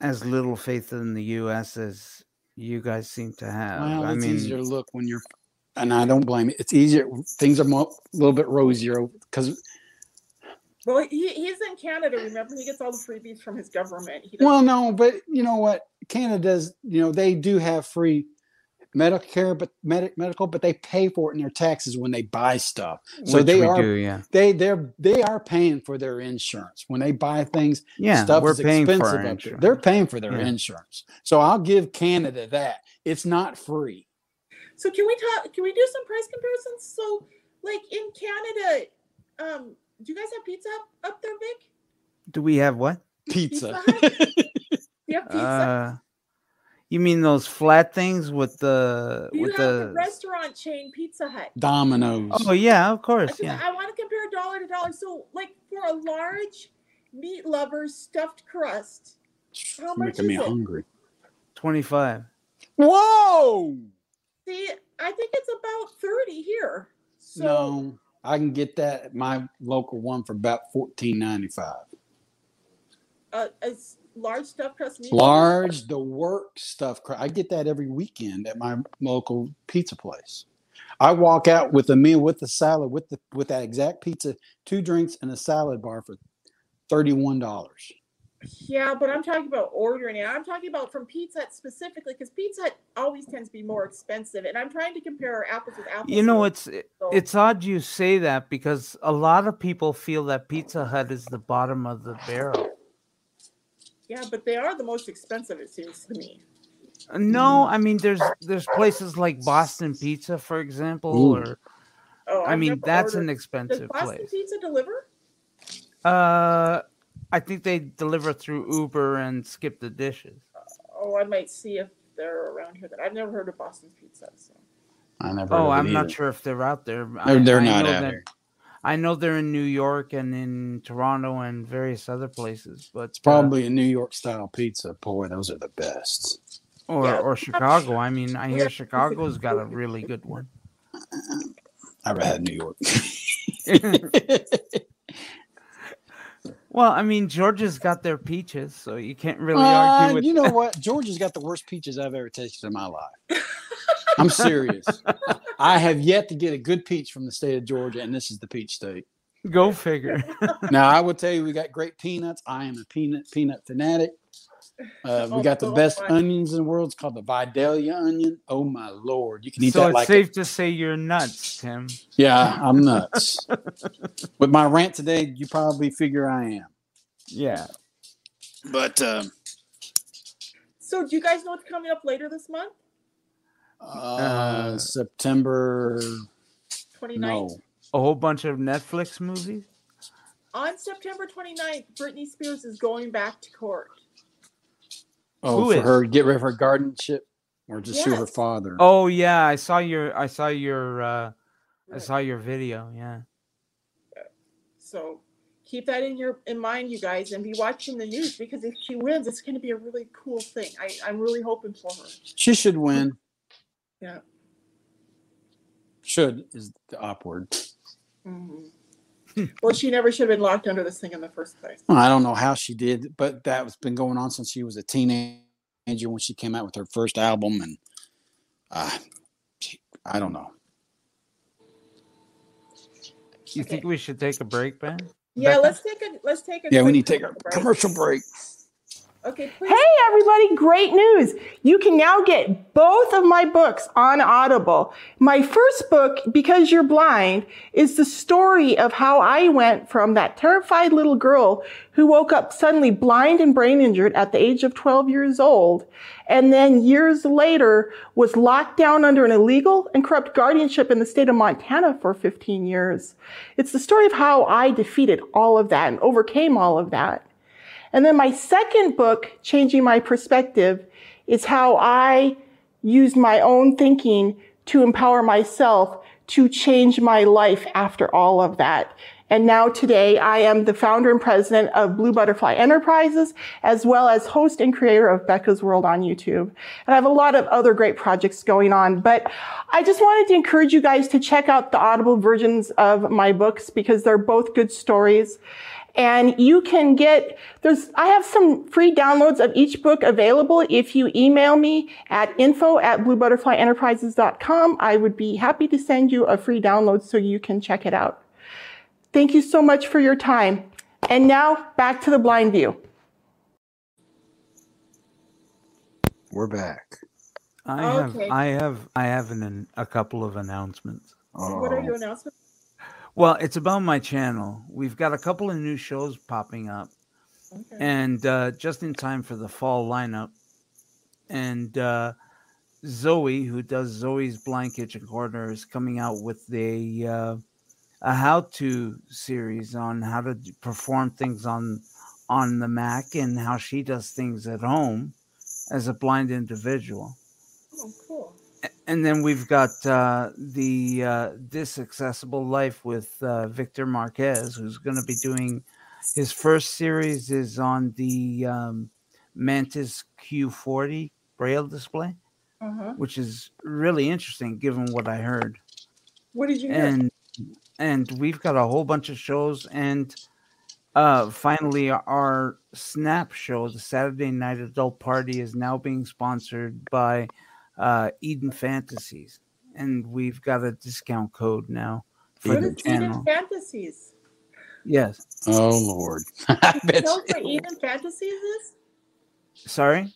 as little faith in the U.S. as you guys seem to have. Well, I it's mean, easier to look when you're, and I don't blame it. It's easier. Things are a little bit rosier because, Well, he, he's in Canada. Remember, he gets all the freebies from his government. Well, no, but you know what? Canada's, you know, they do have free medical care, but med- medical, but they pay for it in their taxes when they buy stuff. So which they we are do, yeah, they they're they are paying for their insurance when they buy things. yeah. stuff we're is paying for expensive our up there. insurance. They're paying for their Yeah. insurance. So I'll give Canada that. It's not free. So can we talk? Can we do some price comparisons? So, like in Canada, um, do you guys have pizza up, up there, Vic? Do we have what? Pizza. Do you have pizza? Uh, you mean those flat things with the you with have the the? restaurant chain Pizza Hut? Domino's. Oh yeah, of course, yeah. I want to compare dollar to dollar. So, like for a large meat lover stuffed crust, how much Making me it? hungry. Twenty five. Whoa! See, I think it's about thirty here. So, no, I can get that at my local one for about fourteen ninety five. uh, a s- large stuffed crust meat. lover? Large, the work stuff. I get that every weekend at my local pizza place. I walk out with a meal with the salad with the with that exact pizza, two drinks and a salad bar for thirty one dollars. Yeah, but I'm talking about ordering it. I'm talking about from Pizza Hut specifically because Pizza Hut always tends to be more expensive, and I'm trying to compare apples with apples. You know, it's So- it's odd you say that because a lot of people feel that Pizza Hut is the bottom of the barrel. yeah, but they are the most expensive. It seems to me. No, I mean there's there's places like Boston Pizza, for example, Ooh. or Oh, I mean never that's an ordered- Does expensive Boston place. Pizza deliver? Uh, I think they deliver through Uber and skip the dishes. Oh, I might see if they're around here. That I've never heard of Boston Pizza. So. I never. Oh, heard of I'm it not sure if they're out there. They're, I- they're I not out that- here. I know they're in New York and in Toronto and various other places, but It's probably a New York style pizza. Boy, those are the best. uh, or Yeah. or Chicago. I mean, I hear Chicago's got a really good one. I've had New York. Well, I mean, Georgia's got their peaches, so you can't really Uh, argue with. you know what? Georgia's got the worst peaches I've ever tasted in my life. I'm serious. I have yet to get a good peach from the state of Georgia, and this is the peach state. Go figure. Now, I will tell you, we got great peanuts. I am a peanut peanut fanatic. Uh, we got the best onions in the world. It's called the Vidalia onion. Oh my lord, you can eat that. so it's like safe to say you're nuts, Tim. yeah, I'm nuts. With my rant today, you probably figure I am. Yeah. But um, So, do you guys know what's coming up later this month? uh, September 29th. no. A whole bunch of Netflix movies. On September 29th, Britney Spears is going back to court. Oh, Who for is? her get rid of her guardianship, or just sue her father. Oh yeah, I saw your I saw your uh I saw your video, yeah. So keep that in your in mind, you guys, and be watching the news because if she wins, it's going to be a really cool thing. I, I'm really hoping for her. She should win. Yeah. Should is the upward. Mhm. well, she never should have been locked under this thing in the first place. Well, I don't know how she did, but that's been going on since she was a teenager when she came out with her first album, and uh, she- I don't know. You Okay. think we should take a break, Ben? Yeah, Becca? let's take a let's take a. Yeah, we need to take a break. commercial break. Okay. Hey, everybody, great news. You can now get both of my books on Audible. My first book, Because You're Blind, is the story of how I went from that terrified little girl who woke up suddenly blind and brain injured at the age of 12 years old, and then years later was locked down under an illegal and corrupt guardianship in the state of Montana for 15 years. It's the story of how I defeated all of that and overcame all of that. And then my second book, Changing My Perspective, is how I used my own thinking to empower myself to change my life after all of that. And now today I am the founder and president of Blue Butterfly Enterprises, as well as host and creator of Becca's World on YouTube. And I have a lot of other great projects going on, but I just wanted to encourage you guys to check out the Audible versions of my books because they're both good stories and you can get there's i have some free downloads of each book available if you email me at info at bluebutterflyenterprises.com i would be happy to send you a free download so you can check it out thank you so much for your time and now back to the blind view We're back. I have Okay. I have I have an, a couple of announcements. Oh. What are Oh, your announcements? Well, it's about my channel. We've got a couple of new shows popping up, Okay. and uh, just in time for the fall lineup. And uh, Zoe, who does Zoe's Blind Kitchen Corner, is coming out with a uh, a how-to series on how to perform things on on the Mac and how she does things at home as a blind individual Oh, cool. And then we've got uh, the uh, this accessible life with uh, Victor Marquez, who's going to be doing his first series is on the um, Mantis Q40 Braille display, Uh-huh. which is really interesting given what I heard. What did you hear? And and we've got a whole bunch of shows, and uh, finally our Snap show, the Saturday Night Adult Party, is now being sponsored by uh, Eden Fantasies, and we've got a discount code now for what the is Eden. Fantasies? Yes, oh Lord. I bet Tell us what Eden Fantasies is? sorry.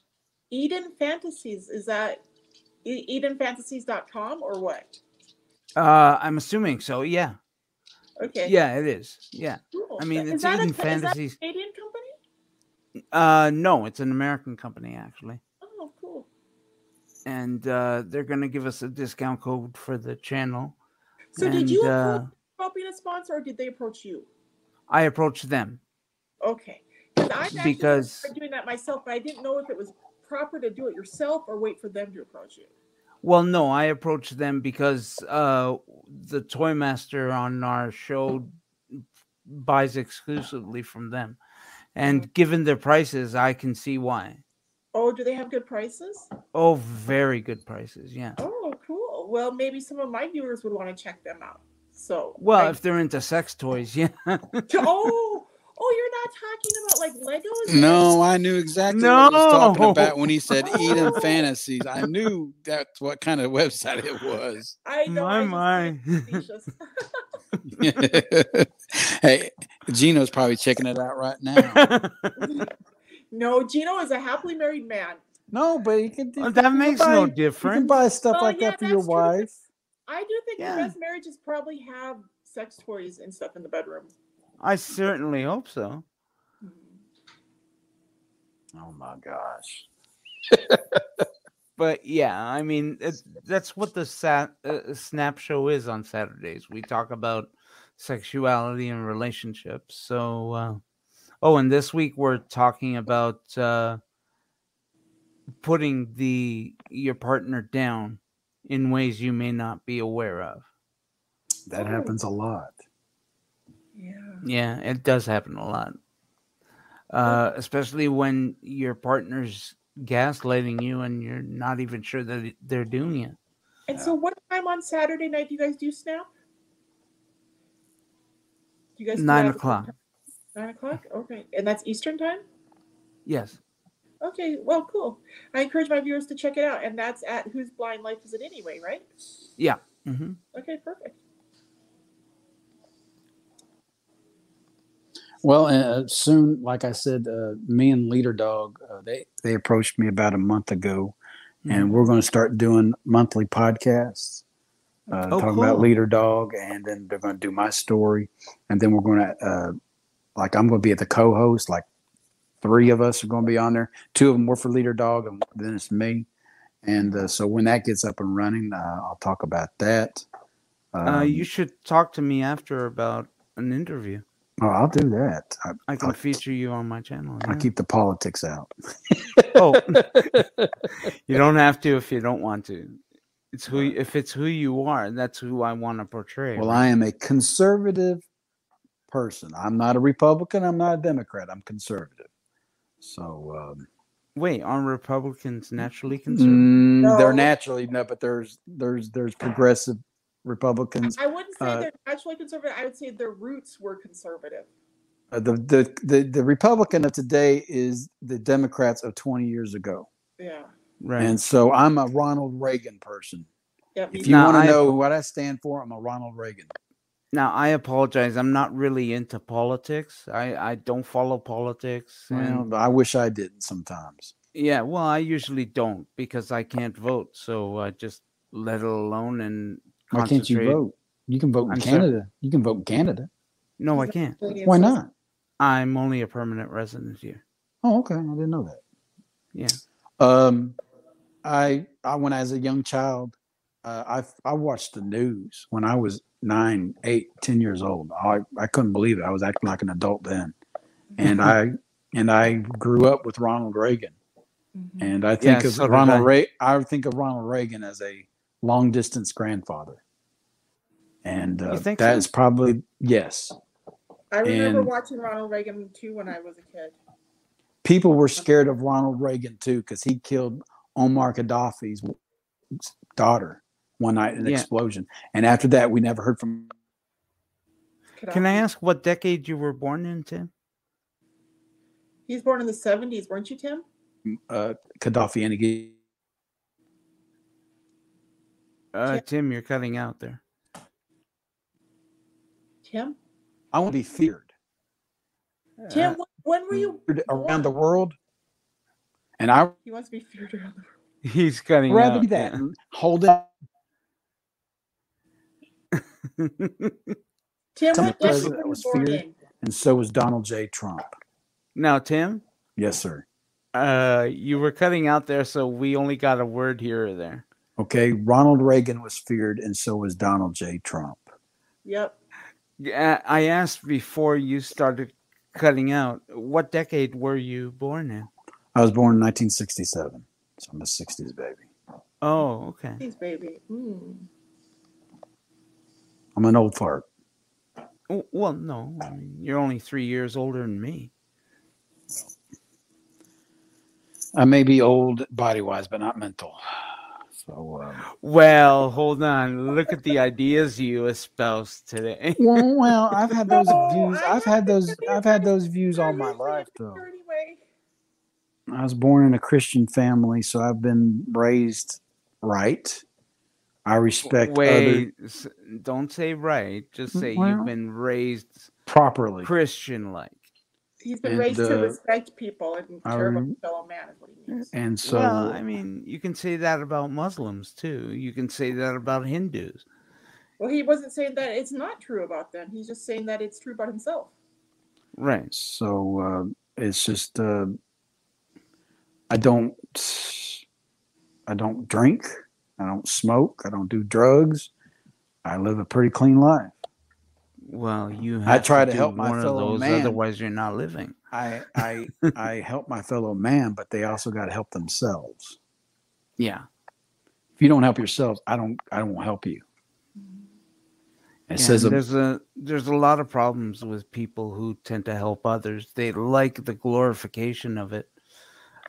Eden Fantasies. Is that EdenFantasies.com or what? Uh, I'm assuming so. Yeah, Okay. yeah, it is. Yeah. Cool. I mean, Is it's that a- Eden is that a Fantasies. Canadian company? Uh, no, it's an American company actually. And uh, they're going to give us a discount code for the channel. So and, did you uh, approach about being a sponsor or did they approach you? I approached them Okay. Because because doing that myself, but I didn't know if it was proper to do it yourself or wait for them to approach you. well, no, I approached them because uh, the toy master on our show buys exclusively from them, and given their prices, I can see why. Oh, do they have good prices? Oh, very good prices, yeah. Oh, cool. Well, maybe some of my viewers would want to check them out. So, Well, I- if they're into sex toys, yeah. oh, oh, you're not talking about like Legos? No, I knew exactly what he was talking about when he said Eden Fantasies. I knew that's what kind of website it was. I know. My just my. hey, Gino's probably checking it out right now. No, Gino is a happily married man. No, but you can. Well, that can makes buy- no difference. You can buy stuff Well, like yeah, that for your true. wife. I do think Yeah. the best marriages probably have sex toys and stuff in the bedroom. I certainly hope so. Oh my gosh. but yeah, I mean it, that's what the sat, uh, snap show is on Saturdays. We talk about sexuality and relationships. So, uh, oh, and this week we're talking about uh, putting the your partner down in ways you may not be aware of. That happens a lot. Yeah. Yeah, it does happen a lot. Uh, especially when your partner's gaslighting you and you're not even sure that they're doing it. And so, what time on Saturday night do you guys do Snap? Do you guys Nine that at the same o'clock. Time? Nine o'clock. Okay, and that's Eastern time. Yes. Okay, well, cool. I encourage my viewers to check it out, and that's at Whose Blind Life Is It Anyway, right? Yeah. hmm Okay, perfect. Well, uh, soon, like I said, uh, me and Leader Dog, uh, they they approached me about a month ago, Mm-hmm. and we're going to start doing monthly podcasts, uh, Oh, talking about. Leader Dog, and then they're going to do my story, and then we're going to, uh, like, I'm going to be the co-host. Like, three of us are going to be on there. Two of them were for Leader Dog, and then it's me. And uh, so when that gets up and running, uh, I'll talk about that. uh, Um, you should talk to me after about an interview. oh, I'll do that. I, I can I'll- feature you on my channel. I keep the politics out. Oh, you don't have to if you don't want to. It's who if it's who you are. That's who I want to portray. Well, right? I am a conservative person. I'm not a Republican. I'm not a Democrat. I'm conservative. So um, wait, are Republicans naturally conservative? mm, they're naturally no, but there's there's there's progressive Republicans. I wouldn't say Uh, they're naturally conservative. I would say their roots were conservative. Uh, the, the the the Republican of today is the Democrats of 20 years ago, Yeah. Right. and so I'm a Ronald Reagan person. Yeah. If you want to know what I stand for, I'm a Ronald Reagan. Now I apologize. I'm not really into politics. I I don't follow politics. And Well, I wish I didn't sometimes. yeah, well, I usually don't because I can't vote. So I just let it alone and Why can't you vote? You can vote in I'm sorry? Canada. You can vote in Canada. No, I can't. Why not? I'm only a permanent resident here. Oh, okay. I didn't know that. Yeah. Um, I I when I was a young child, uh, I I watched the news when I was nine, eight, ten years old. I I couldn't believe it. I was acting like an adult then, and I and I grew up with Ronald Reagan, Mhm. and I think Yeah, of so Ronald I. I think of Ronald Reagan as a long distance grandfather, and uh, think that so? is probably yes. I remember and- watching Ronald Reagan too when I was a kid. people were scared of Ronald Reagan too because he killed Omar Gaddafi's daughter one night an Yeah. explosion, and after that, we never heard from. Can I ask what decade you were born in, Tim? He's born in the 70s, weren't you, Tim? Uh, Gaddafi and again. Uh, Yeah. Tim, you're cutting out there. Tim? I want to be feared Tim, Uh, when were you? around the world, and I He wants to be feared around the world. he's cutting would rather out. be that. and Hold it. Tim, Some what decade president was feared. in? And so was Donald J. Trump. now, Tim, Yes, sir. uh, you were cutting out there, so we only got a word here or there. Okay, Ronald Reagan was feared, and so was Donald J. Trump. Yep. Yeah, I asked before you started cutting out. What decade were you born in? I was born in 1967, so I'm a 60s baby. Oh, okay. Please, baby. Hmm. I'm an old fart. Well, no, I mean, you're only three years older than me. I may be old body wise, but not mental. So, um, Well, hold on. Look at the ideas you espoused today. well, well, I've had those views. I've had those. I've had those views all my life, though. I was born in a Christian family, so I've been raised right. I respect Wait, s- don't say right. Just say Well- you've been raised properly. Christian like. You've been And, raised to uh, respect people and I care about fellow man, is what he means. And so, well, I mean, you can say that about Muslims too. You can say that about Hindus. Well, he wasn't saying that it's not true about them. He's just saying that it's true about himself. Right. so uh, it's just uh, I don't. I don't drink. I don't smoke. I don't do drugs. I live a pretty clean life. Well, you. I try to do help my fellow those, man. Otherwise, you're not living. I I I help my fellow man, but they also got to help themselves. Yeah. If you don't help yourselves, I don't I won't help you. It Yeah, says and a, there's a there's a lot of problems with people who tend to help others. They like the glorification of it,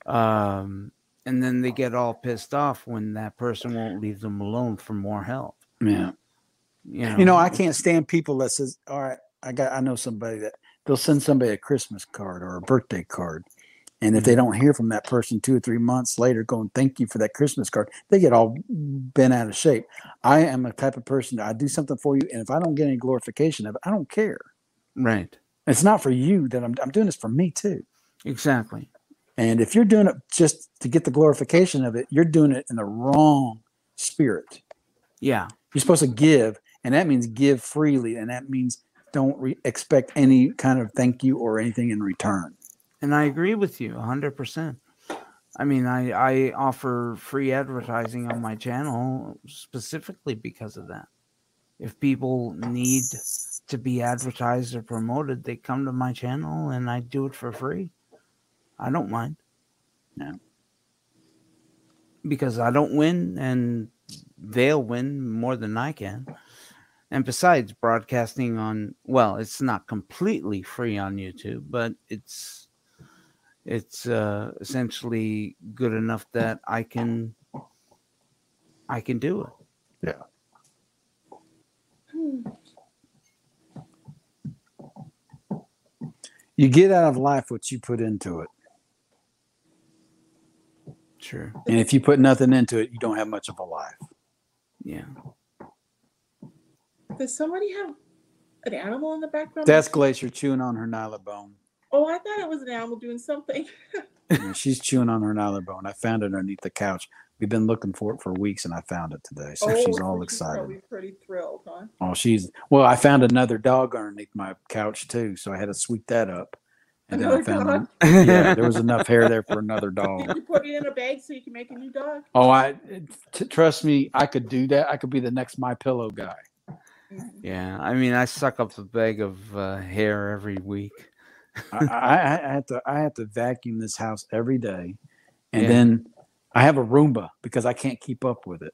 um, and then they oh. get all pissed off when that person won't leave them alone for more help. yeah. You know, You know, I can't stand people that says, "All right, I got I know somebody that they'll send somebody a Christmas card or a birthday card." And if they mm-hmm. don't hear from that person two or three months later, going, thank you for that Christmas card, they get all bent out of shape. I am a type of person that I do something for you. And if I don't get any glorification of it, I don't care. right? It's not for you that I'm, I'm doing this for me too. Exactly. And if you're doing it just to get the glorification of it, you're doing it in the wrong spirit. Yeah. You're supposed to give, and that means give freely, and that means don't re- expect any kind of thank you or anything in return. And I agree with you 100%. I mean, I, I offer free advertising on my channel specifically because of that. If people need to be advertised or promoted, they come to my channel and I do it for free. I don't mind. Yeah. Because I don't win and they'll win more than I can. And besides, broadcasting on, well, it's not completely free on YouTube, but it's it's uh, essentially good enough that I can I can do it. Yeah. You get out of life what you put into it. Sure. And if you put nothing into it, you don't have much of a life. Yeah. Does somebody have an animal in the background? That's Glacier chewing on her Nylabone. Oh, I thought it was an animal doing something. Yeah, she's chewing on her Nylabone. I found it underneath the couch. We've been looking for it for weeks, and I found it today. So she's Oh, all so excited. Probably pretty thrilled, huh? Oh, she's well. I found another dog underneath my couch too, so I had to sweep that up. And then I Another found, dog? yeah, there was enough hair there for another dog. Did dog. you put it in a bag so you can make a new dog? Oh, I t- trust me, I could do that. I could be the next My Pillow guy. Mhm. Yeah. I mean, I suck up a bag of uh, hair every week. I, I, I have to I have to vacuum this house every day, and Yeah. then I have a Roomba because I can't keep up with it.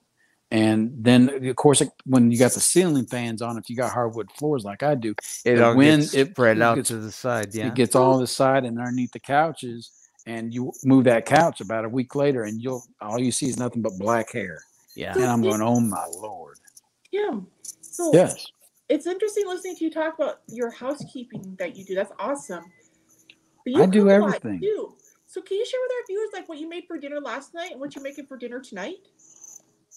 And then of course, it, when you got the ceiling fans on, if you got hardwood floors like I do, It The all wind- gets it- spread it out gets- to the side. Yeah. it gets all the side and underneath the couches. And you move that couch about a week later, and you'll all you see is nothing but black hair. yeah. And I'm going, oh my lord! Yeah. So Yes, it's interesting listening to you talk about your housekeeping that you do. That's awesome. But I do cook a lot, everything. too. So can you share with our viewers like what you made for dinner last night and what you're making for dinner tonight?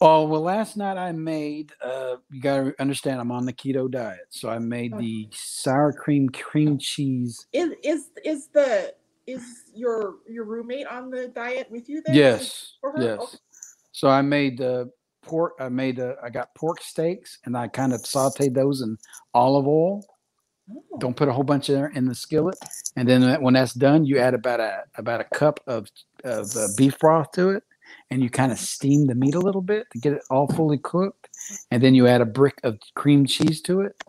Oh well, last night I made. Uh, you gotta understand, I'm on the keto diet, so I made the sour cream cream cheese. Is is is the is your your roommate on the diet with you then? Yes, yes. Okay. So I made uh, pork. I made. Uh, I got pork steaks, and I kind of sautéed those in olive oil. Oh. Don't put a whole bunch in there in the skillet, and then when that's done, you add about a about a cup of of uh, beef broth to it, and you kind of steam the meat a little bit to get it all fully cooked, and then you add a brick of cream cheese to it,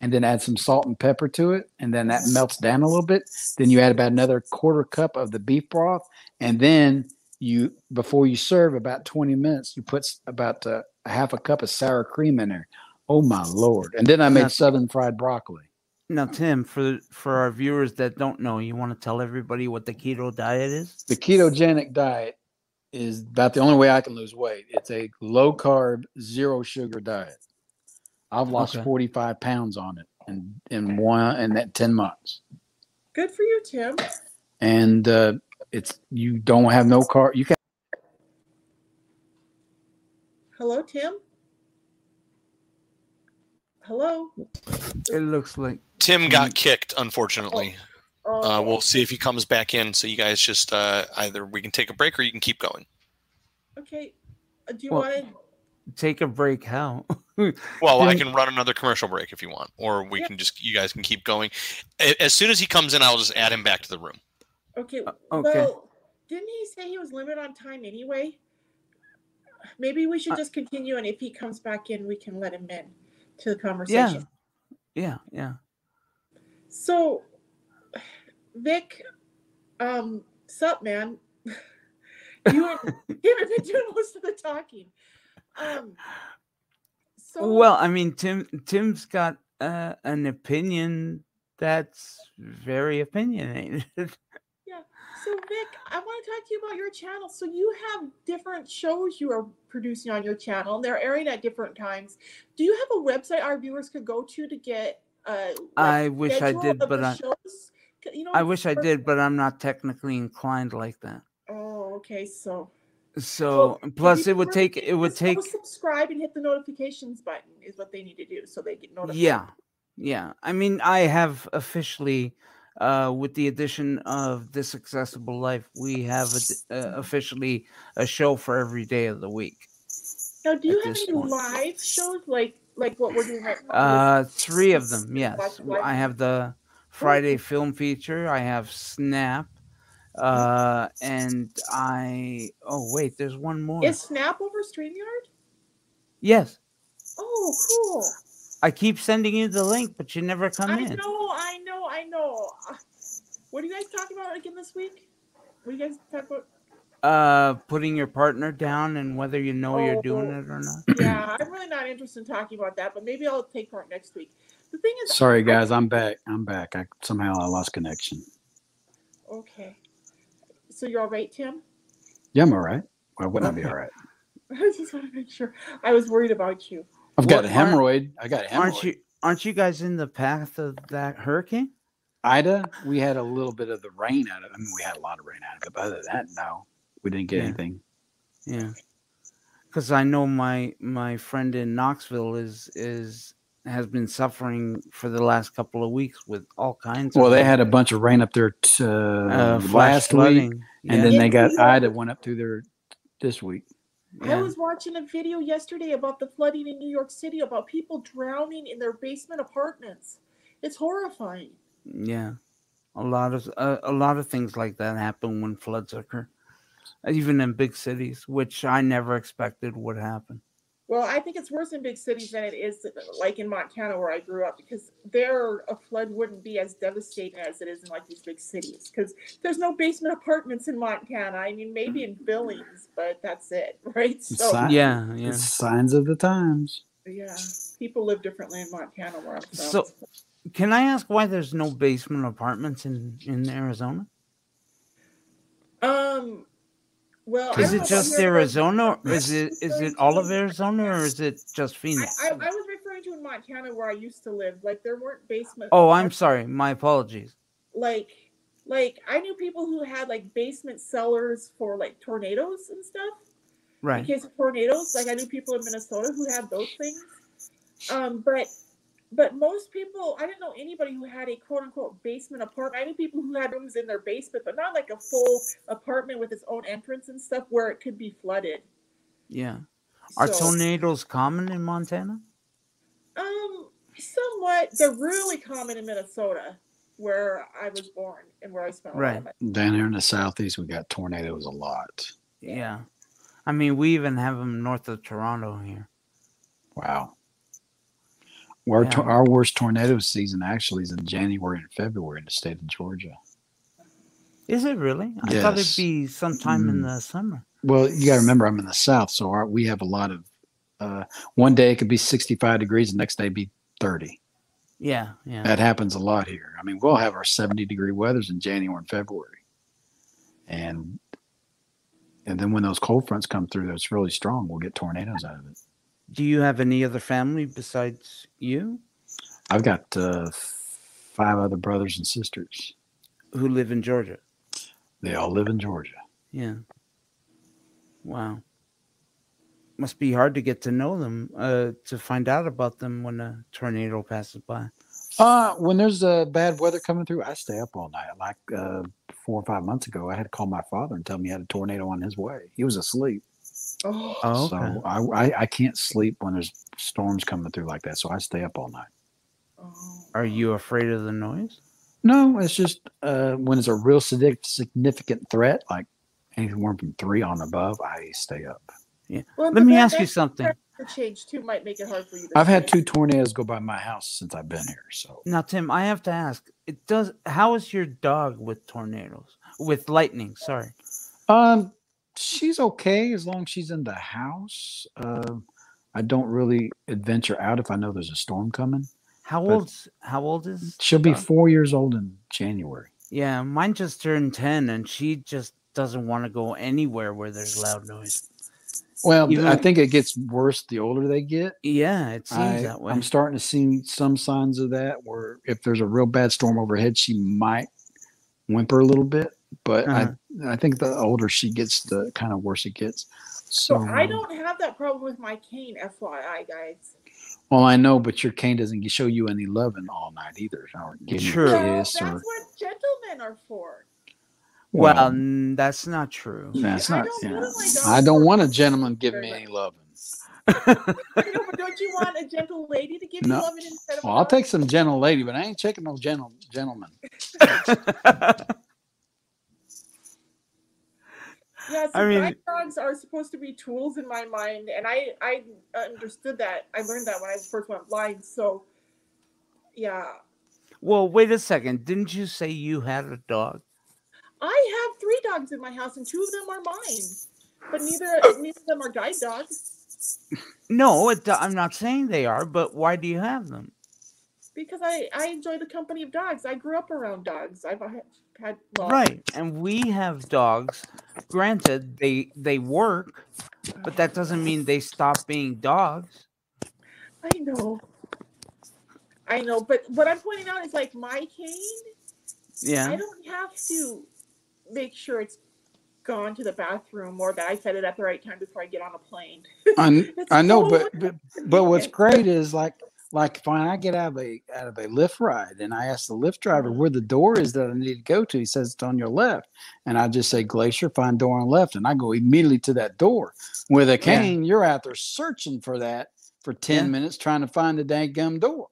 and then add some salt and pepper to it, and then that melts down a little bit. Then you add about another quarter cup of the beef broth, and then you before you serve about 20 minutes you put about uh, a half a cup of sour cream in there oh my lord and then i made southern fried broccoli Now, Tim, for for our viewers that don't know, you want to tell everybody what the keto diet is? the ketogenic diet is about the only way i can lose weight it's a low carb zero sugar diet i've lost Okay. 45 pounds on it in in one in that 10 months Good for you, Tim. and uh it's you don't have no car. you can Hello, Tim. Hello. It looks like Tim got kicked, unfortunately. Oh, Uh, we'll see if he comes back in. So you guys just uh, either we can take a break or you can keep going. Okay. Uh, Do you Well- want to? take a break. How? Well, I can run another commercial break if you want, or we Yep. can just you guys can keep going. As soon as he comes in, I'll just add him back to the room. Okay. Uh, okay. Well, didn't he say he was limited on time anyway? Maybe we should Uh, just continue, and if he comes back in, we can let him in to the conversation. Yeah. Yeah, yeah. So, Vic, um, sup, man? you and Tim have been doing most of the talking. Um, so Well, I mean, Tim Tim's got uh, an opinion that's very opinionated. yeah. So, Vic, I want to talk to you about your channel. So, you have different shows you are producing on your channel, and they're airing at different times. Do you have a website our viewers could go to to get? Uh, like, I wish I did, but I shows? You know, I wish I did, but I'm not technically inclined like that. Oh, okay. So, So Well, plus it would take it would take subscribe and hit the notifications button is what they need to do so they get notified. yeah yeah i mean i have officially uh with the addition of this accessible life we have a, uh, officially a show for every day of the week Now, do you have any point. live shows like like what we're doing right now? uh three of them yes i have the friday film feature i have snap uh and i oh wait there's one more Is Snap over StreamYard? yes Oh, cool. i keep sending you the link but you never come I in I know, I know, I know. What are you guys talking about again this week? What are you guys talking about? uh putting your partner down and whether you know you're doing Oh. it or not Yeah, I'm really not interested in talking about that, but maybe I'll take part next week. The thing is, Sorry, guys. I'm back. I'm back. I somehow I lost connection. Okay. So you're all right, Tim? Yeah, I'm all right. Why wouldn't I be all right? I just want to make sure. I was worried about you. I've got a What, aren't- hemorrhoid. I got a hemorrhoid. aren't you aren't you guys in the path of that hurricane Ida, we had a little bit of the rain out of it. I mean, we had a lot of rain out of it, but other than that, no, we didn't get Yeah. anything. Yeah, because I know my my friend in Knoxville is is has been suffering for the last couple of weeks with all kinds. Well, of they had a bunch of rain up there t- uh, uh, flash last week, flooding. and then Yeah, they got you- Ida went up through there this week. I was watching a video yesterday about the flooding in New York City, about people drowning in their basement apartments. It's horrifying. yeah, a lot of uh, a lot of things like that happen when floods occur, even in big cities, which I never expected would happen. Well, I think it's worse in big cities than it is like in Montana where I grew up because there a flood wouldn't be as devastating as it is in like these big cities because there's no basement apartments in Montana. I mean, maybe in Billings, but that's it, right? So Sign- Yeah, yeah. It's signs of the times. yeah, people live differently in Montana where I'm from. So- Can I ask why there's no basement apartments in in Arizona? um, well, Is it just Arizona? Or is it is it all of Arizona, or is it just Phoenix? I, I, I was referring to in Montana where I used to live. Like there weren't basement. Oh, I'm sorry. My apologies. Like, like I knew people who had like basement cellars for like tornadoes and stuff. Right. In case of tornadoes, like I knew people in Minnesota who had those things. Um, but but most people, I didn't know anybody who had a quote unquote basement apartment. I knew people who had rooms in their basement, but not like a full apartment with its own entrance and stuff where it could be flooded. Yeah. Are So- tornadoes common in Montana? Um, somewhat. They're really common in Minnesota, where I was born and where I spent a lot Right. of my Down here in the southeast, we got tornadoes a lot. Yeah. I mean, we even have them north of Toronto here. Wow. Our, Yeah. tor- our worst tornado season actually is in January and February in the state of Georgia. Is it really? I thought it'd be sometime in Mm. the summer. Well, you got to remember, I'm in the south, so our, we have a lot of. Uh, one day it could be 65 degrees, the next day be 30. Yeah, yeah. That happens a lot here. I mean, we'll have our 70 degree weathers in January and February, and and then when those cold fronts come through, that's really strong. We'll get tornadoes out of it. Do you have any other family besides you I've got uh, five other brothers and sisters. who live in Georgia? They all live in Georgia. Yeah. Wow. Must be hard to get to know them, uh, to find out about them when a tornado passes by. Uh, when there's uh, bad weather coming through, I stay up all night. Like uh, four or five months ago, I had to call my father and tell him he had a tornado on his way. He was asleep. Oh, Oh, okay. So I, I, I can't sleep when there's storms coming through like that. So I stay up all night. oh. Are you afraid of the noise? No, it's just uh, when it's a real significant significant threat, like anything warm from three on above, I stay up. Well, Let me fact ask you something. The change too might make it hard for you. To I've had two tornadoes go by my house since I've been here. So Now, Tim, I have to ask. It does. How is your dog with tornadoes? With lightning? Sorry. Um, she's okay as long as she's in the house. Um, I don't really adventure out if I know there's a storm coming. How old's How old is? She'll be four years old in January. Yeah, mine just turned ten, and she just doesn't want to go anywhere where there's loud noise. Well, Even- I think it gets worse the older they get. Yeah, it seems I, that way. I'm starting to see some signs of that where if there's a real bad storm overhead, she might whimper a little bit. But Uh-huh. I, I think the older she gets, the kind of worse it gets. So, So I um, don't have that problem with my cane, FYI, guys. Well, I know, but your cane doesn't show you any loving all night either, or give you a Well, kiss, that's or what gentlemen are for. well, well, that's not true. that's I not. don't Yeah. go to my dog I don't want a gentleman giving me any much. loving. I know, but don't you want a gentle lady to give you No. loving instead of a Well, I'll dog? take some gentle lady, but I ain't checking no gentle gentleman. Yeah, so I mean- guide dogs are supposed to be tools in my mind, and I I understood that. I learned that when I first went blind. So, yeah, well, wait a second. Didn't you say you had a dog? I have three dogs in my house, and two of them are mine, but neither neither of them are guide dogs No, it, I'm not saying they are, but why do you have them? because I I enjoy the company of dogs. I grew up around dogs. I've had, had well, Right, and we have dogs. Granted, they they work, but that doesn't mean they stop being dogs. I know. I know, but what I'm pointing out is like my cane. Yeah. I don't have to make sure it's gone to the bathroom or that I fed it at the right time before I get on a plane. I, I know, so but, but but what's great is like like when I get out of a out of a lift ride and I ask the lift driver mm-hmm. where the door is that I need to go to, he says it's on your left, and I just say Glacier, find door on left, and I go immediately to that door. With a cane, you're out there searching for that for ten Yeah. minutes trying to find the dang gum door.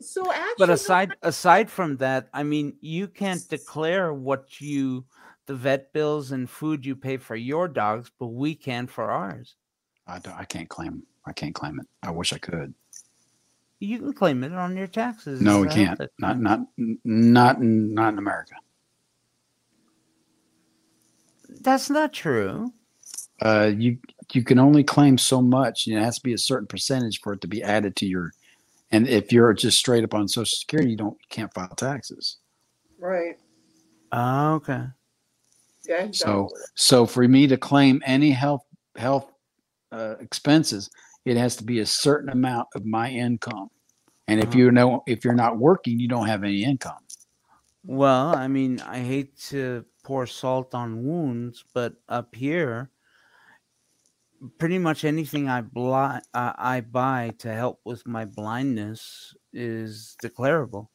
So actually, But aside aside from that, I mean, you can't declare what you the vet bills and food you pay for your dogs, but we can for ours. I don't, I can't claim I can't claim it. I wish I could. You can claim it on your taxes. No, we uh, can't. that- Not not not in, not in America. That's not true. uh, you you can only claim so much. and It has to be a certain percentage for it to be added to your. And if you're just straight up on Social Security, you don't you can't file taxes. right? Oh, okay. Yeah. So exactly. so for me to claim any health health uh, expenses, it has to be a certain amount of my income. And if Uh-huh. you know if you're not working, you don't have any income. Well, I mean, I hate to pour salt on wounds, but up here, pretty much anything I bli- uh, I buy to help with my blindness is declarable.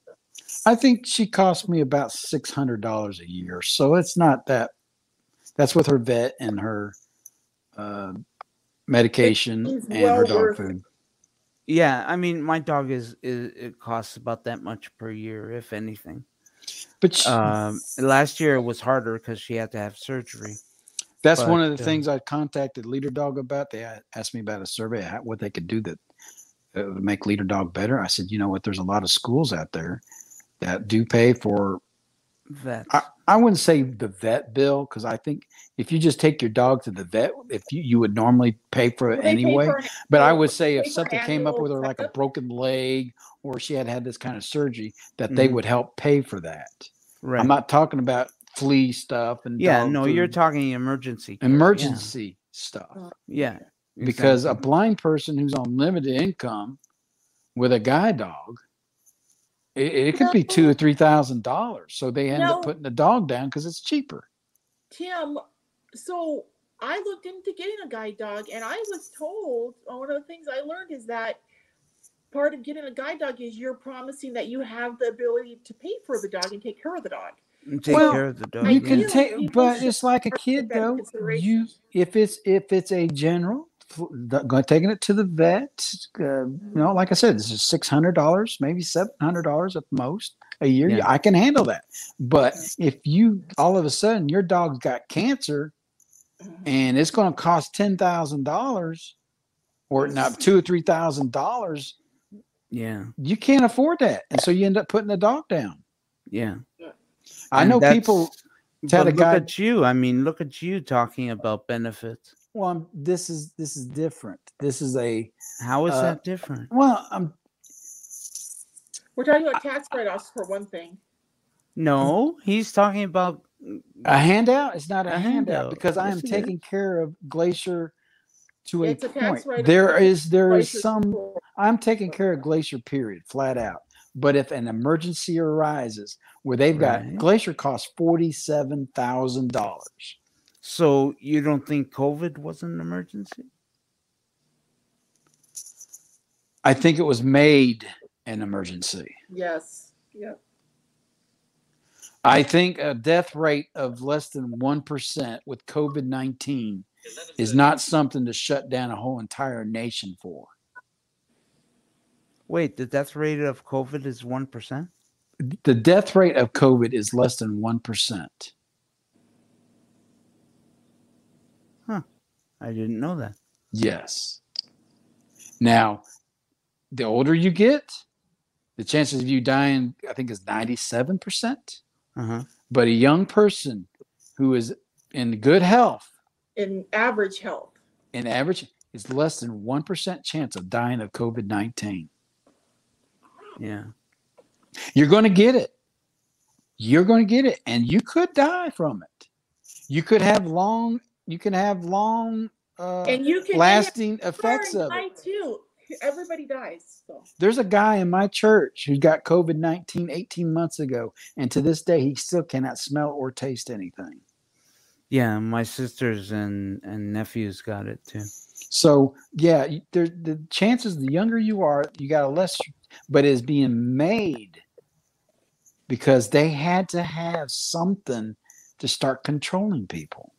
I think she cost me about six hundred dollars a year, so it's not that. That's with her vet and her uh, medication is and her dog worth food. Yeah, I mean, my dog is, is it costs about that much per year, if anything. But she- Um, last year it was harder because she had to have surgery. that's one of the uh, things I contacted Leader Dog about. They asked me about a survey, how, what they could do that uh, would make Leader Dog better. I said, you know what? There's a lot of schools out there that do pay for. Vets. I, I wouldn't say the vet bill because I think if you just take your dog to the vet, if you, you would normally pay for it They anyway. for an- But I would say if something came up with her like a broken leg or she had had this kind of surgery, that they Mhm. would help pay for that. right. I'm not talking about flea stuff and yeah, dog no, you're talking emergency. care, yeah. emergency stuff. Yeah. Because a blind person who's on limited income with a guide dog, it, it could be two or three thousand dollars. So they end No. up putting the dog down because it's cheaper. Tim, so I looked into getting a guide dog, and I was told uh, one of the things I learned is that part of getting a guide dog is you're promising that you have the ability to pay for the dog and take care of the dog. And take Well, care of the dog. you I can feel take, but it's like a kid though. You if it's if it's a general, f- the- go- taking it to the vet. Uh, you know, like I said, this is six hundred dollars, maybe seven hundred dollars at most a year. Yeah. I can handle that. But if you all of a sudden your dog's got cancer, and it's going to cost ten thousand dollars, or not two or three thousand dollars. Yeah. You can't afford that, and so you end up putting the dog down. Yeah. I And know people. tell But look guy- at you. I mean, look at you talking about benefits. Well, I'm, this is this is different. This is a How is Uh, that different? well. I'm We're talking about tax write-offs for one thing. No, he's talking about a handout. It's not a, A handout, handout. because I am Yes, it taking care of Glacier to a It's a tax point. write-off There for is there is some. for- I'm taking care of Glacier. Period. Flat out. But if an emergency arises where they've got Right. Glacier costs forty seven thousand dollars. So you don't think COVID was an emergency? I think it was made an emergency. Yes. Yep. I think a death rate of less than 1% with COVID 19 is not something to shut down a whole entire nation for. Wait, the death rate of COVID is one percent. The death rate of COVID is less than 1%. I didn't know that. Yes. Now, the older you get, the chances of you dying, I think, is 97%. Uh huh. But a young person who is in good health, In average health. in average, is less than 1% chance of dying of COVID 19. Yeah. You're going to get it. You're going to get it, and you could die from it. You could have long. You can have long, uh, And you can lasting effects of it. too. Everybody dies. So. There's a guy in my church who got COVID 19 18 months ago, and to this day, he still cannot smell or taste anything. Yeah, my sisters and and nephews got it too. So, yeah, there, the chances the younger you are, you got a less, but it's being made because they had to have something to start controlling people.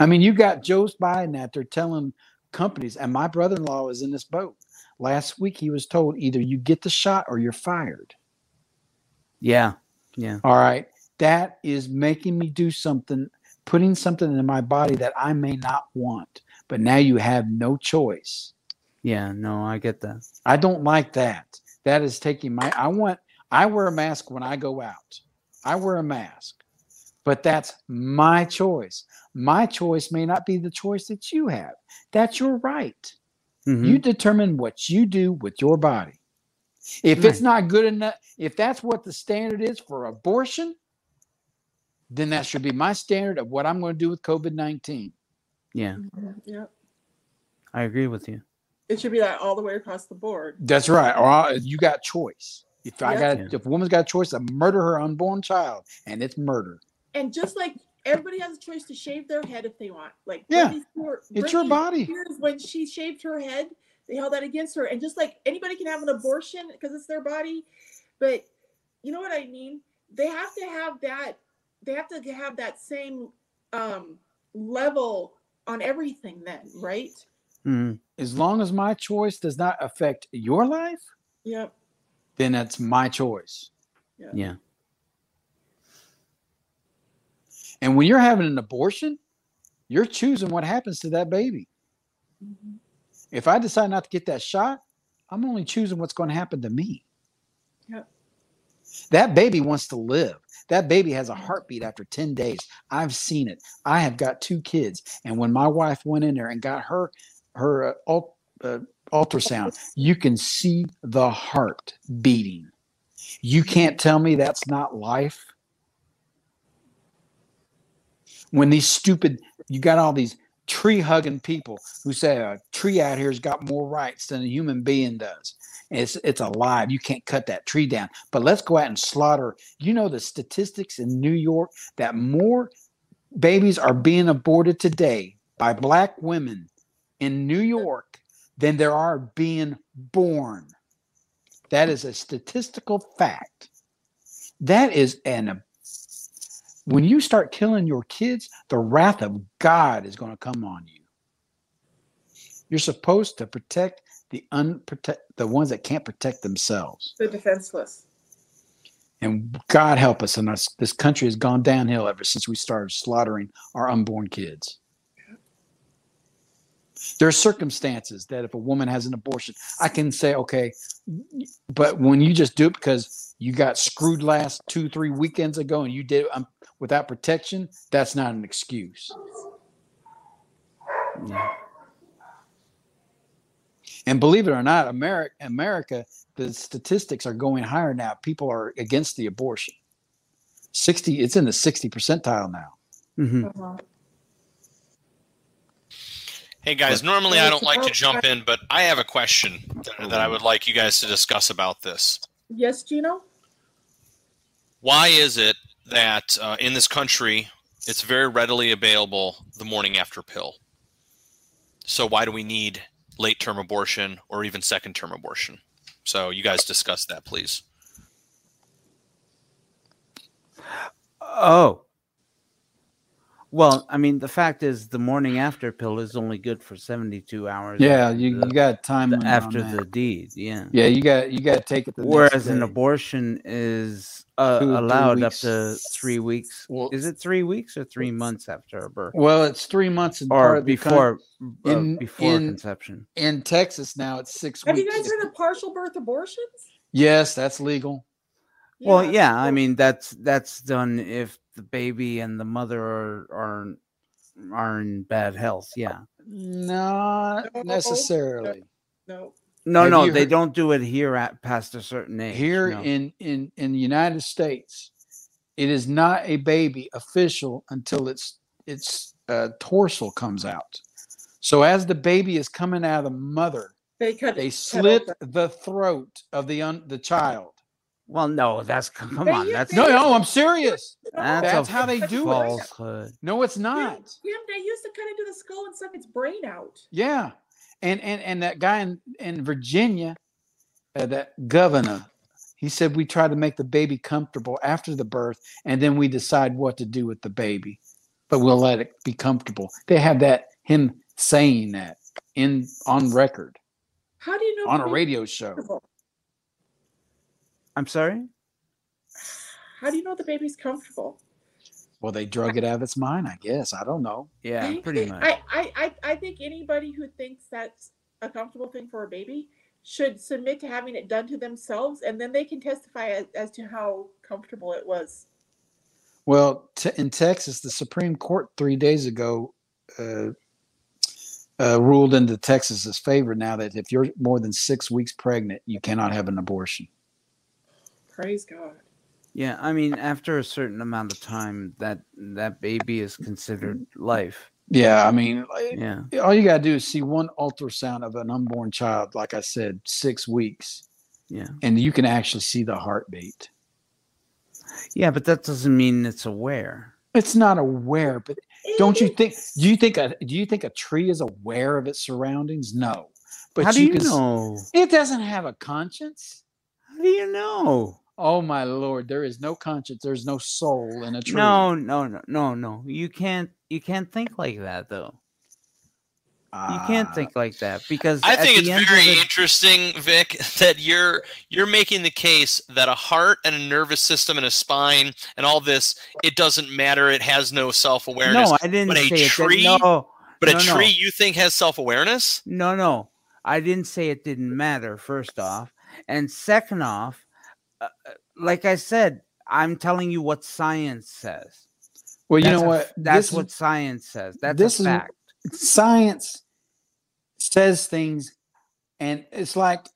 I mean, you got Joe Biden out there telling companies, and my brother in law is in this boat. Last week, he was told either you get the shot or you're fired. Yeah. Yeah. All right. That is making me do something, putting something in my body that I may not want. But now you have no choice. Yeah. No, I get that. I don't like that. That is taking my, I want, I wear a mask when I go out. I wear a mask, but that's my choice. My choice may not be the choice that you have. That's your right. Mhm. You determine what you do with your body. If it's not good enough, if that's what the standard is for abortion, then that should be my standard of what I'm going to do with COVID 19. yeah, Yeah. I agree with you. It should be that all the way across the board. That's right. Or I- you got choice. If I Yep. got, Yeah. if a woman's got a choice to murder her unborn child, and it's murder, And just like everybody has a choice to shave their head if they want. Like Yeah. It's your body. Spears, when she shaved her head, they held that against her. And just like anybody can have an abortion because it's their body, but you know what I mean? They have to have that. They have to have that same um, level on everything. Then, right? Mhm. as long as my choice does not affect your life, Yep. then that's my choice. Yeah. And when you're having an abortion, you're choosing what happens to that baby. Mhm. If I decide not to get that shot, I'm only choosing what's going to happen to me. Yep. That baby wants to live. That baby has a heartbeat after 10 days. I've seen it. I have got two kids. And when my wife went in there and got her her uh, ult- uh, ultrasound, you can see the heart beating. You can't tell me that's not life. When these stupid, you got all these tree hugging people who say a tree out here's got more rights than a human being does. It's it's alive. You can't cut that tree down. But let's go out and slaughter. You know the statistics in New York that more babies are being aborted today by black women in New York than there are being born. That is a statistical fact. That is an when you start killing your kids, the wrath of God is going to come on you. You're supposed to protect the unprotect the ones that can't protect themselves. The defenseless. And God help us, and us, this country has gone downhill ever since we started slaughtering our unborn kids. There are circumstances that if a woman has an abortion, I can say, okay, but when you just do it because you got screwed last two, three weekends ago and you did um, without protection, that's not an excuse. Yeah. And believe it or not, America, America, the statistics are going higher now. People are against the abortion. 60, it's in the 60 percentile now. hmm Uh-huh. Hey guys, normally I don't like to jump in, but I have a question that, that I would like you guys to discuss about this. Yes, Gino? Why is it that uh, in this country it's very readily available the morning after pill? So why do we need late term abortion or even second term abortion? So you guys discuss that, please. Oh. Well, I mean, the fact is, the morning after pill is only good for seventy-two hours. Yeah, you, the- you got time the- after the deed. Yeah. Yeah, you got you got to take it. The next Whereas an abortion is uh, Two to three allowed up to three weeks. Well- is it three weeks or three months after a birth, Well, it's three months in or part of the before uh, in- before in- conception? in Texas now. It's six Have you guys heard of partial birth abortions? yes, that's legal. Well, yeah, I mean that's that's done if the baby and the mother are are are in bad health. Yeah. Not No, necessarily. No. No, Have no, they heard- don't do it here at past a certain age. Here no. in in in the United States, it is not a baby official until its its uh, torso comes out. So as the baby is coming out of the mother, They cut they cut slit open. the throat of the un, the child. Well, no, that's come on, that's No, no, I'm serious. that's, That's how they do it. No, it's not. Yeah, they used to cut into the skull and suck its brain out. Yeah, and and and that guy in in Virginia, uh, that governor, he said we try to make the baby comfortable after the birth, and then we decide what to do with the baby, but we'll let it be comfortable. They have that him saying that in on record How do you know on a radio show. Comfortable? I'm sorry. How do you know the baby's comfortable? Well, they drug it out of its mind, I guess. I don't know. Yeah, I pretty think- much. I, I, I, I think anybody who thinks that's a comfortable thing for a baby should submit to having it done to themselves, and then they can testify as, as to how comfortable it was. Well, t- in Texas, the Supreme Court three days ago uh, uh, ruled into Texas's favor now that if you're more than six weeks pregnant, you cannot have an abortion. Praise God. Yeah, I mean, after a certain amount of time, that that baby is considered life. Yeah, I mean, Yeah, all you gotta do is see one ultrasound of an unborn child, like I said, six weeks, yeah, and you can actually see the heartbeat. yeah. But that doesn't mean it's aware. It's not aware, but don't you think? Do you think a do you think a tree is aware of its surroundings? No, but How do you can know? It doesn't have a conscience. How do you know? Oh my lord, there is no conscience. There's no soul in a tree. No, no, no, no, no. You can't. You can't think like that, though. You can't Ah, think like that because I think it's very the- interesting, Vic, that you're you're making the case that a heart and a nervous system and a spine and all this it doesn't matter. It has no self awareness. No, I didn't but a say tree- it. Did, no, but a no, no. tree you think has self awareness? no, no. I didn't say it didn't matter. First off, and second off, uh, uh, like I said, I'm telling you what science says. Well, you That's know a- what? That's This is- what science says. That's this a is- fact. science says things, and it's like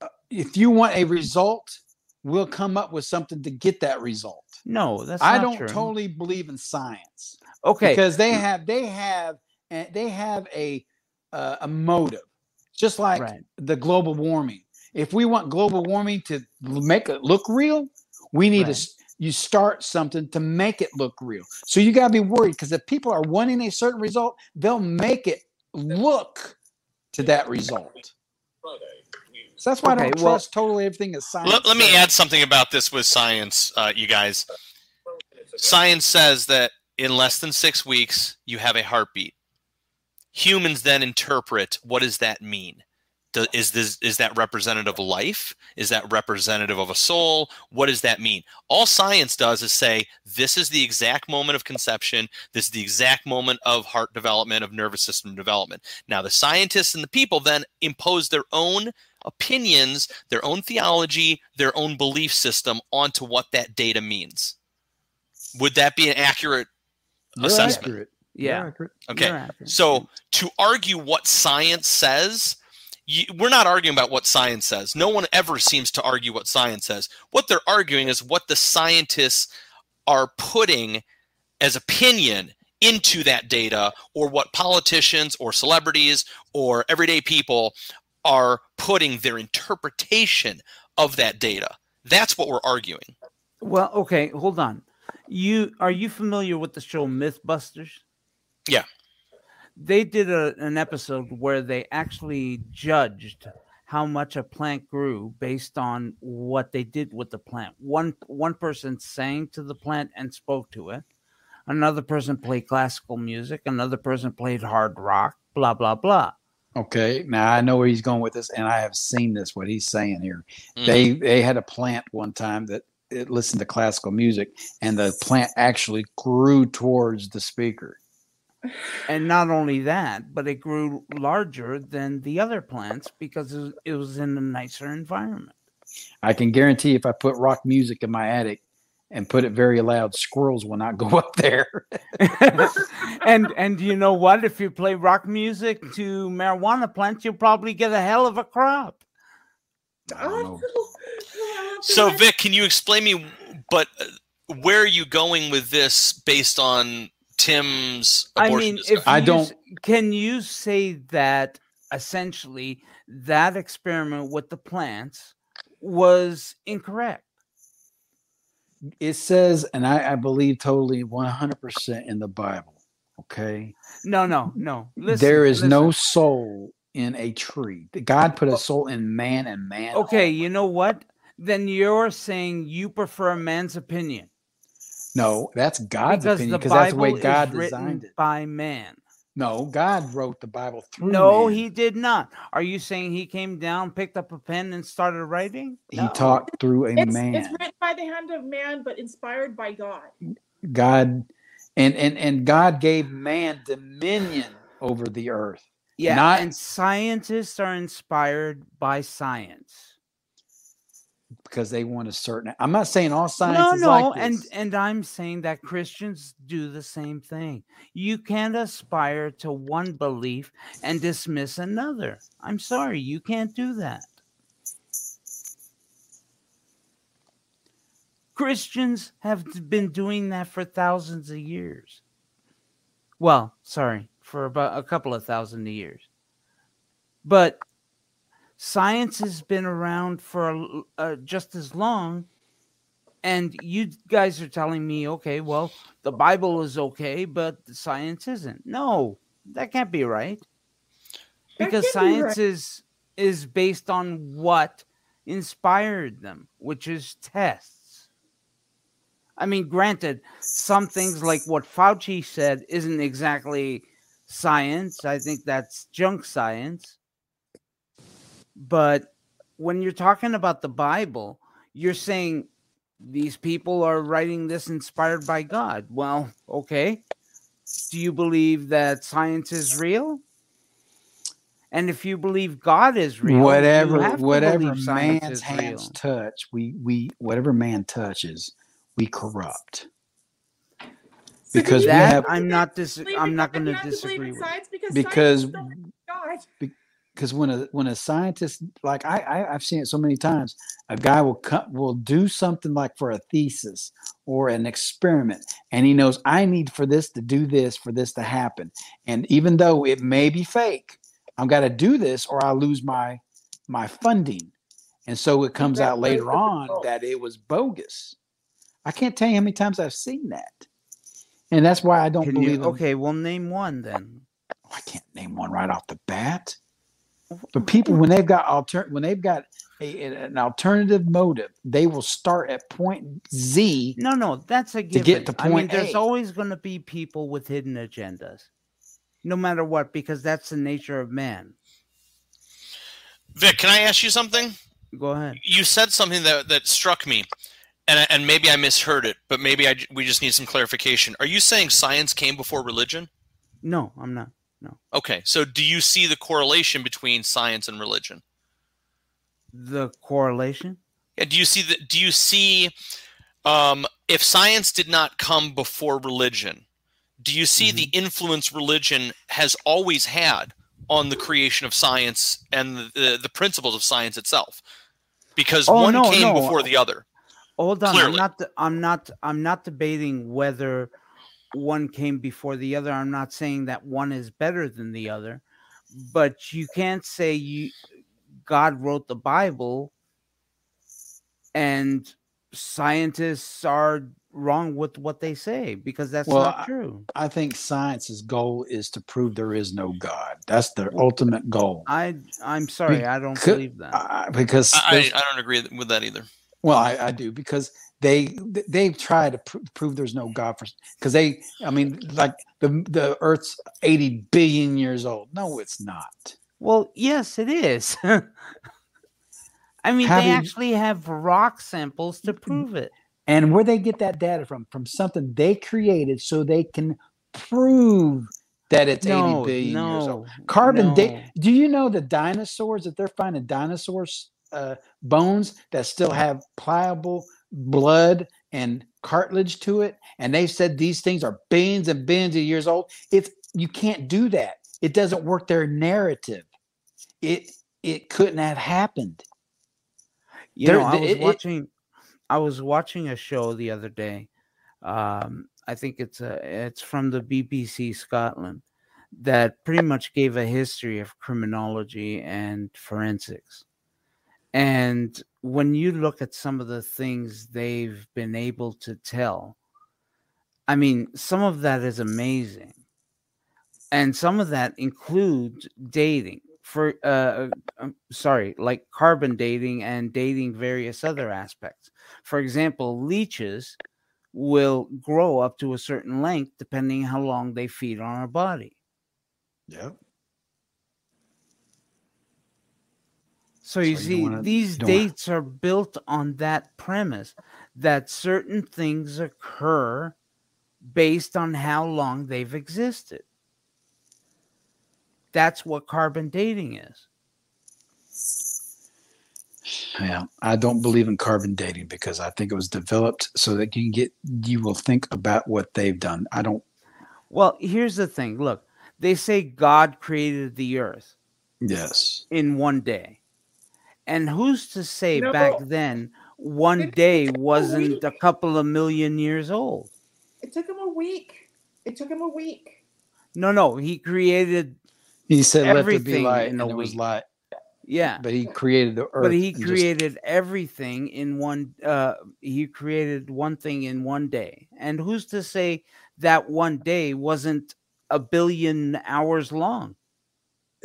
uh, if you want a result, we'll come up with something to get that result. No, that's I don't true. totally believe in science Okay, because they have they have and they have a uh, a motive, just like right. the global warming. If we want global warming to make it look real, we need to Right. s- you start something to make it look real. So you got to be worried because if people are wanting a certain result, they'll make it look to that result. So that's why I don't well- trust totally everything is science. Let, let me add something about this with science, uh, you guys. Science says that in less than six weeks, you have a heartbeat. Humans then interpret what does that mean? Do- Is this is that representative of life? Is that representative of a soul? What does that mean? All science does is say this is the exact moment of conception. This is the exact moment of heart development, of nervous system development. Now the scientists and the people then impose their own opinions, their own theology, their own belief system onto what that data means. Would that be an accurate You're assessment? accurate. Yeah. Accurate. Okay. Accurate. So to argue what science says, you, we're not arguing about what science says. No one ever seems to argue what science says. What they're arguing is what the scientists are putting as opinion into that data, or what politicians or celebrities or everyday people are putting their interpretation of that data. That's what we're arguing. Well, okay, hold on. You are you familiar with the show MythBusters? Yeah. They did a, an episode where they actually judged how much a plant grew based on what they did with the plant. One one person sang to the plant and spoke to it. Another person played classical music. Another person played hard rock. Blah blah blah. Okay, now I know where he's going with this, and I have seen this. What he's saying here, Mm. they they had a plant one time that it listened to classical music, and the plant actually grew towards the speaker. And not only that, but it grew larger than the other plants because it was, in a nicer environment. I can guarantee if I put rock music in my attic and put it very loud, squirrels will not go up there. and and you know what? If you play rock music to marijuana plants, you'll probably get a hell of a crop. I don't know. So, Vic, can you explain me? But uh, where are you going with this based on Tim's I mean, if I don't- can you say that essentially that experiment with the plants was incorrect? It says, and I, I believe totally 100% in the Bible. Okay. No, no, no. Listen, there is no soul in a tree. God put a oh. soul in man and man. Okay, you know what? Then you're saying you prefer a man's opinion No, that's God's because opinion because that's the way Bible God is written designed it. by man. No, God wrote the Bible through No, man. he did not. Are you saying he came down, picked up a pen, and started writing? He talked through a It's, man. it's written by the hand of man, but inspired by God. God and and and God gave man dominion over the earth. Yeah, Not- and scientists are inspired by science. Because they want a certain. I'm not saying all science no, is no, like and and I'm saying that Christians do the same thing. You can't aspire to one belief and dismiss another. I'm sorry, you can't do that. Christians have been doing that for thousands of years. Well, sorry, for about a couple of thousand years. But science has been around for uh, just as long and you guys are telling me okay well the bible is okay but the science isn't. No that can't be right. Because can't be science is is based on what inspired them which is tests. I mean granted some things like what fauci said isn't exactly science. I think that's junk science but when you're talking about the bible you're saying these people are writing this inspired by God. Well, okay. Do you believe that science is real? And if you believe God is real, whatever whatever man's hands real. touch, we we whatever man touches, we corrupt. Because do we have I'm not dis- I'm not going to have believe in disagree with. science because Because- science don't believe God. Because when a when a scientist like I, I I've seen it so many times, a guy will come will do something like for a thesis or an experiment, and he knows I need for this to do this for this to happen, and even though it may be fake, I've got to do this or I lose my my funding, and so it comes out later on that it was bogus. I can't tell you how many times I've seen that, and that's why I don't Can believe. you, okay, well, name one then. I can't name one right off the bat. But people, when they've got alter, when they've got a, an alternative motive, they will start at point Z. No, no, that's a given. get to I mean, point there's A. always going to be people with hidden agendas, no matter what, because that's the nature of man. Vic, can I ask you something? Go ahead. You said something that that struck me, and and maybe I misheard it, but maybe I j- we just need some clarification. Are you saying science came before religion? No, I'm not. Okay, so do you see the correlation between science and religion? The correlation? Yeah, do you see the do you see um, if science did not come before religion, do you see the influence religion has always had on the creation of science and the, the, the principles of science itself? Because Oh, one no, came no. before the other. Hold on. Clearly. I'm not. I'm not. I'm not debating whether one came before the other. I'm not saying that one is better than the other, but you can't say you God wrote the Bible and scientists are wrong with what they say because that's Well, not true. I think science's goal is to prove there is no God. That's their ultimate goal. I I'm sorry, I don't could- believe that. Uh, because I, I I don't agree with that either. Well, I, I do because they they try to pr- prove there's no God for because they I mean like the the Earth's 80 billion years old. No, it's not. Well, yes, it is. I mean, How they do you- actually have rock samples to prove it. And where they get that data from? From something they created so they can prove that it's 80 No, years old. Carbon no. date. Do you know the dinosaurs that they're finding dinosaurs uh, bones that still have pliable blood and cartilage to it? And they said these things are billions and billions of years old. It's you can't do that. It doesn't work their narrative. It it couldn't have happened. You There- know, I was it- it- watching I was watching a show the other day. Um, I think it's a it's from the BBC Scotland that pretty much gave a history of criminology and forensics. And when you look at some of the things they've been able to tell, I mean, some of that is amazing. And some of that includes dating for uh um, sorry, like carbon dating and dating various other aspects. For example, leeches will grow up to a certain length depending how long they feed on our body. Yep. So you So you see, wanna- these don't wanna- dates are built on that premise that certain things occur based on how long they've existed. That's what carbon dating is. Yeah, I don't believe in carbon dating because I think it was developed so that you can get you will think about what they've done. I don't. Well, here's the thing look, they say God created the earth Yes. in one day. And who's to say No. back then one day wasn't a week. couple of million years old? It took him a week. It took him a week. No, no, he created, He said, "Let there be light," and a it was light. yeah. But he created the earth. but he and just- created everything in one uh he created one thing in one day and who's to say that one day wasn't a billion hours long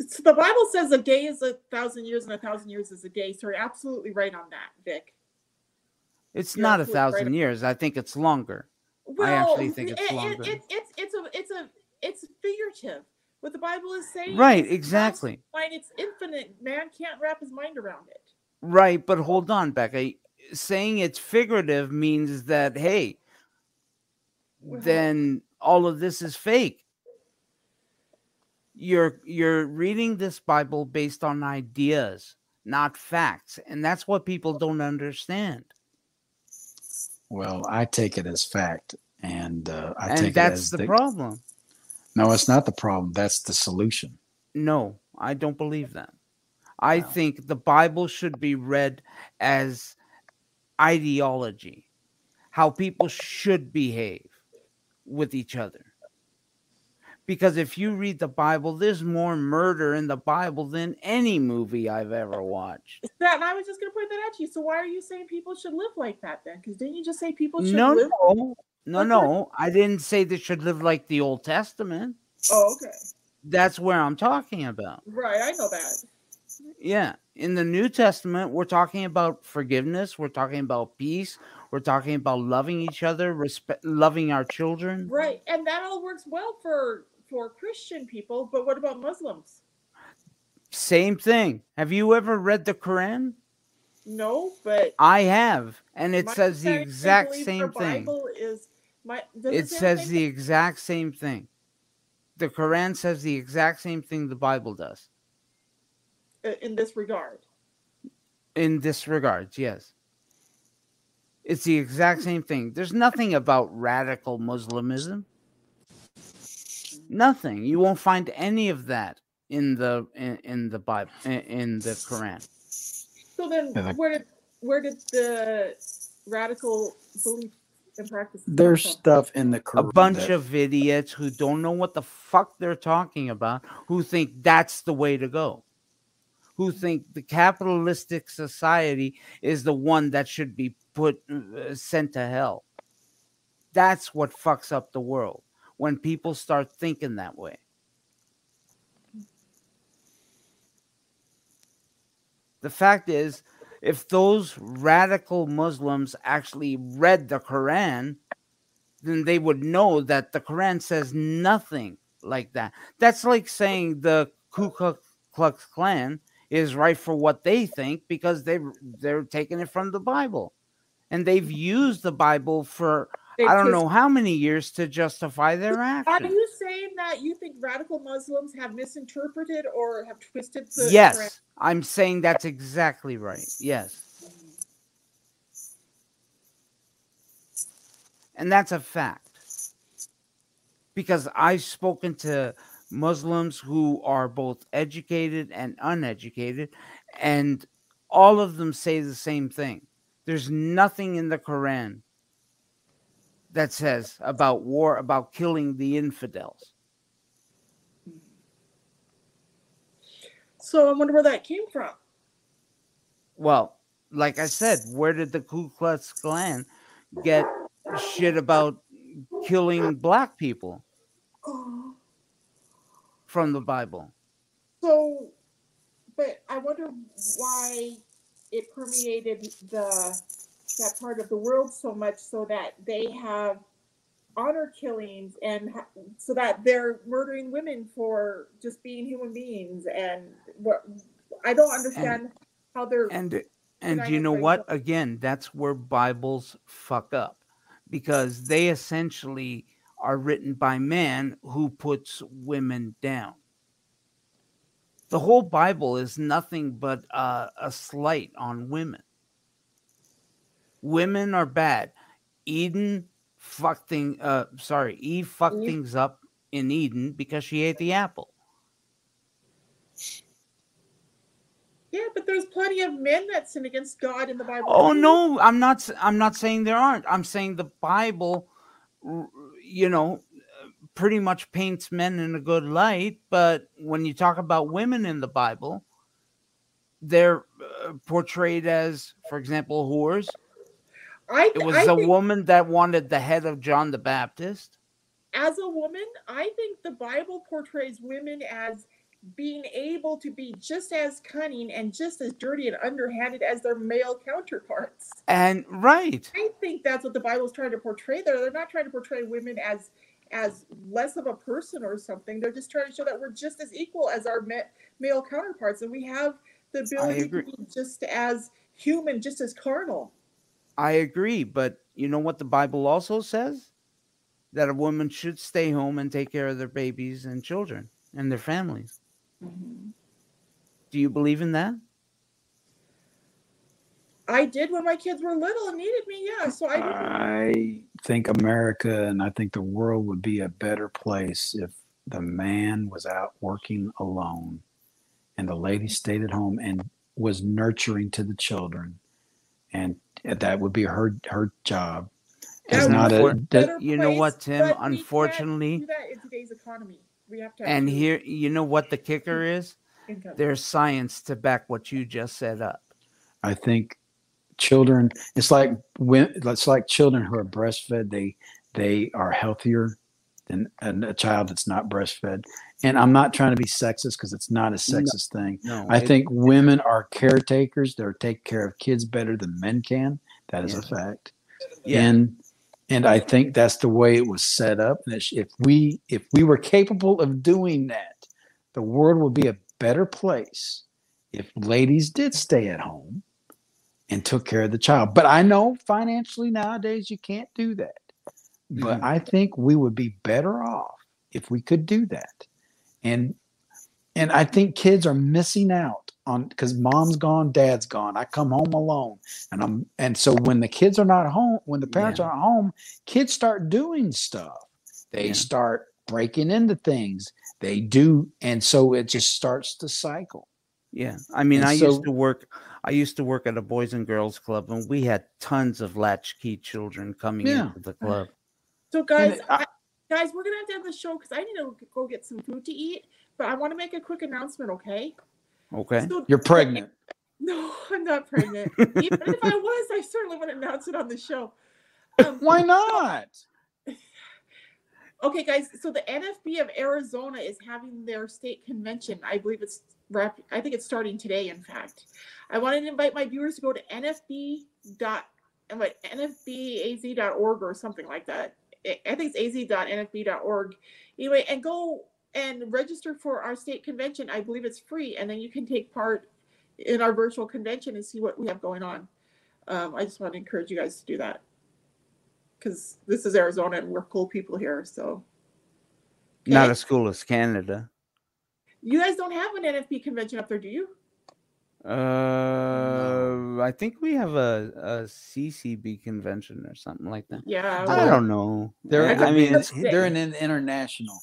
So the Bible says a day is a thousand years and a thousand years is a day. So you're absolutely right on that, Vic. it's You're not a absolutely right thousand years i think it's longer Well, actually think it's it- it- longer. it- it's it's a it's a it's figurative. What the Bible is saying, right is exactly mind, it's infinite. Man can't wrap his mind around it. right but hold on becca saying it's figurative means that hey Well- then all of this is fake you're you're reading this bible based on ideas not facts and that's what people don't understand Well, I take it as fact, and uh, I and take it as the problem No, it's not the problem. That's the solution. no i don't believe that i think the bible should be read as ideology how people should behave with each other because if you read the bible there's more murder in the bible than any movie i've ever watched That and I was just going to point that out to you. So why are you saying people should live like that then? Because didn't you just say people should no live? no no What's no i didn't say they should live like the old testament Oh, okay. that's where i'm talking about Right, I know that. Yeah. In the New Testament, we're talking about forgiveness. We're talking about peace. We're talking about loving each other, respect, loving our children. Right, and that all works well for for Christian people. But what about Muslims? Same thing. Have you ever read the Quran? No, but I have, and it says the exact same the thing. Bible is my. It say says the exact same thing. The Quran says the exact same thing the Bible does. in this regard. in this regard, yes. It's the exact same thing. There's nothing about radical Muslimism. Nothing. You won't find any of that in the in, in the Bible in, in the Quran. So then, Yeah, like- where did where did the radical belief and practice? There's from? stuff in the Quran. A bunch that- of idiots who don't know what the fuck they're talking about, who think that's the way to go. Who think the capitalistic society is the one that should be put uh, sent to hell. That's what fucks up the world when people start thinking that way. The fact is, if those radical Muslims actually read the Quran, then they would know that the Quran says nothing like that. That's like saying the Ku Klux- Klan is right for what they think because they they're taking it from the Bible, and they've used the Bible for I don't know how many years to justify their actions. Are you saying that you think radical Muslims have misinterpreted or have twisted the? Yes, I'm saying that's exactly right. Yes. And that's a fact. Because I've spoken to Muslims who are both educated and uneducated, and all of them say the same thing. There's nothing in the Quran that says about war, about killing the infidels. So I wonder where that came from. Well, like I said, where did the Ku Klux Klan get shit about killing black people from the Bible? So, but I wonder why it permeated the that part of the world so much, so that they have honor killings and so that they're murdering women for just being human beings and what I don't understand how they're And and you know what? little- Again, that's where Bibles fuck up because they essentially are written by man who puts women down. The whole Bible is nothing but uh, a slight on women. Women are bad. Eden fucked thing. Uh, sorry, Eve fucked things up in Eden because she ate the apple. yeah, but there's plenty of men that sin against God in the Bible. Oh no, I'm not. I'm not saying there aren't. I'm saying the Bible, you know, pretty much paints men in a good light. But when you talk about women in the Bible, they're uh, portrayed as, for example, whores. I, It was I a think woman that wanted the head of John the Baptist. as a woman, I think the Bible portrays women as being able to be just as cunning and just as dirty and underhanded as their male counterparts. And right, I think that's what the Bible's trying to portray there. They're not trying to portray women as as less of a person or something. They're just trying to show that we're just as equal as our ma- male counterparts, and we have the ability to be just as human, just as carnal. I agree. But you know what the Bible also says? That a woman should stay home and take care of their babies and children and their families. Mm-hmm. Do you believe in that? I did when my kids were little and needed me. Yeah, so I. I think America and I think the world would be a better place if the man was out working alone and the lady stayed at home and was nurturing to the children. And that would be her her job. It's That not a that, you know what, Tim? but we can't Unfortunately- do that in today's economy. We have to. And here, you know what the kicker is? income. There's science to back what you just set up. I think children it's like when it's like children who are breastfed they they are healthier than a, a child that's not breastfed and i'm not trying to be sexist because it's not a sexist thing No, i it- think women are caretakers they're take care of kids better than men can that is Yes. a fact Yeah. and and i think that's the way it was set up and if we if we were capable of doing that the world would be a better place if ladies did stay at home and took care of the child. But I know financially nowadays you can't do that. But Mhm. I think we would be better off if we could do that. And and I think kids are missing out on because mom's gone, dad's gone. I come home alone, and I'm and so when the kids are not home, when the parents Yeah. aren't home, kids start doing stuff. They Yeah. start breaking into things. They do, and so it just starts to cycle. Yeah, I mean, And I so- used to work. I used to work at a boys and girls club, and we had tons of latchkey children coming Yeah. into the club. So guys, I- guys, we're gonna have to end the show because I need to go get some food to eat. But I want to make a quick announcement, okay? Okay. So- You're pregnant. No, I'm not pregnant. Even if I was, I certainly wouldn't announce it on the show. Um, Why not? Okay, guys. So the NFB of Arizona is having their state convention. I believe it's wrap. I think it's starting today. In fact, I wanted to invite my viewers to go to NFB dot and what NFBAZ.org or something like that. I think it's az.nfb.org. Anyway, and go and register for our state convention. I believe it's free, and then you can take part in our virtual convention and see what we have going on. Um, I just want to encourage you guys to do that because this is Arizona and we're cool people here. So Not as cool as Canada. you guys don't have an NFB convention up there, do you? Uh, I think we have a, a CCB convention or something like that. Yeah. I well, don't know. They're I mean, they're an international.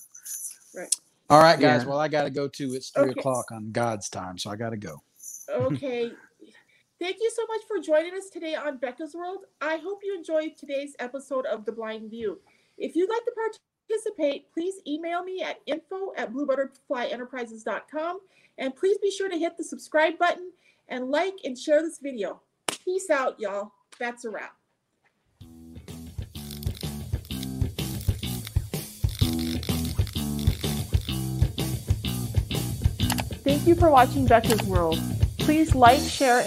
Right. All right, guys. Yeah. Well, I got to go too. It's three Okay. o'clock on God's time, so I got to go. okay. Thank you so much for joining us today on Becca's World. I hope you enjoyed today's episode of The Blind View. If you'd like to participate, please email me at info at bluebutterflyenterprises.com. And please be sure to hit the subscribe button and like and share this video. Peace out, y'all. That's a wrap. Thank you for watching Becca's World. Please like, share,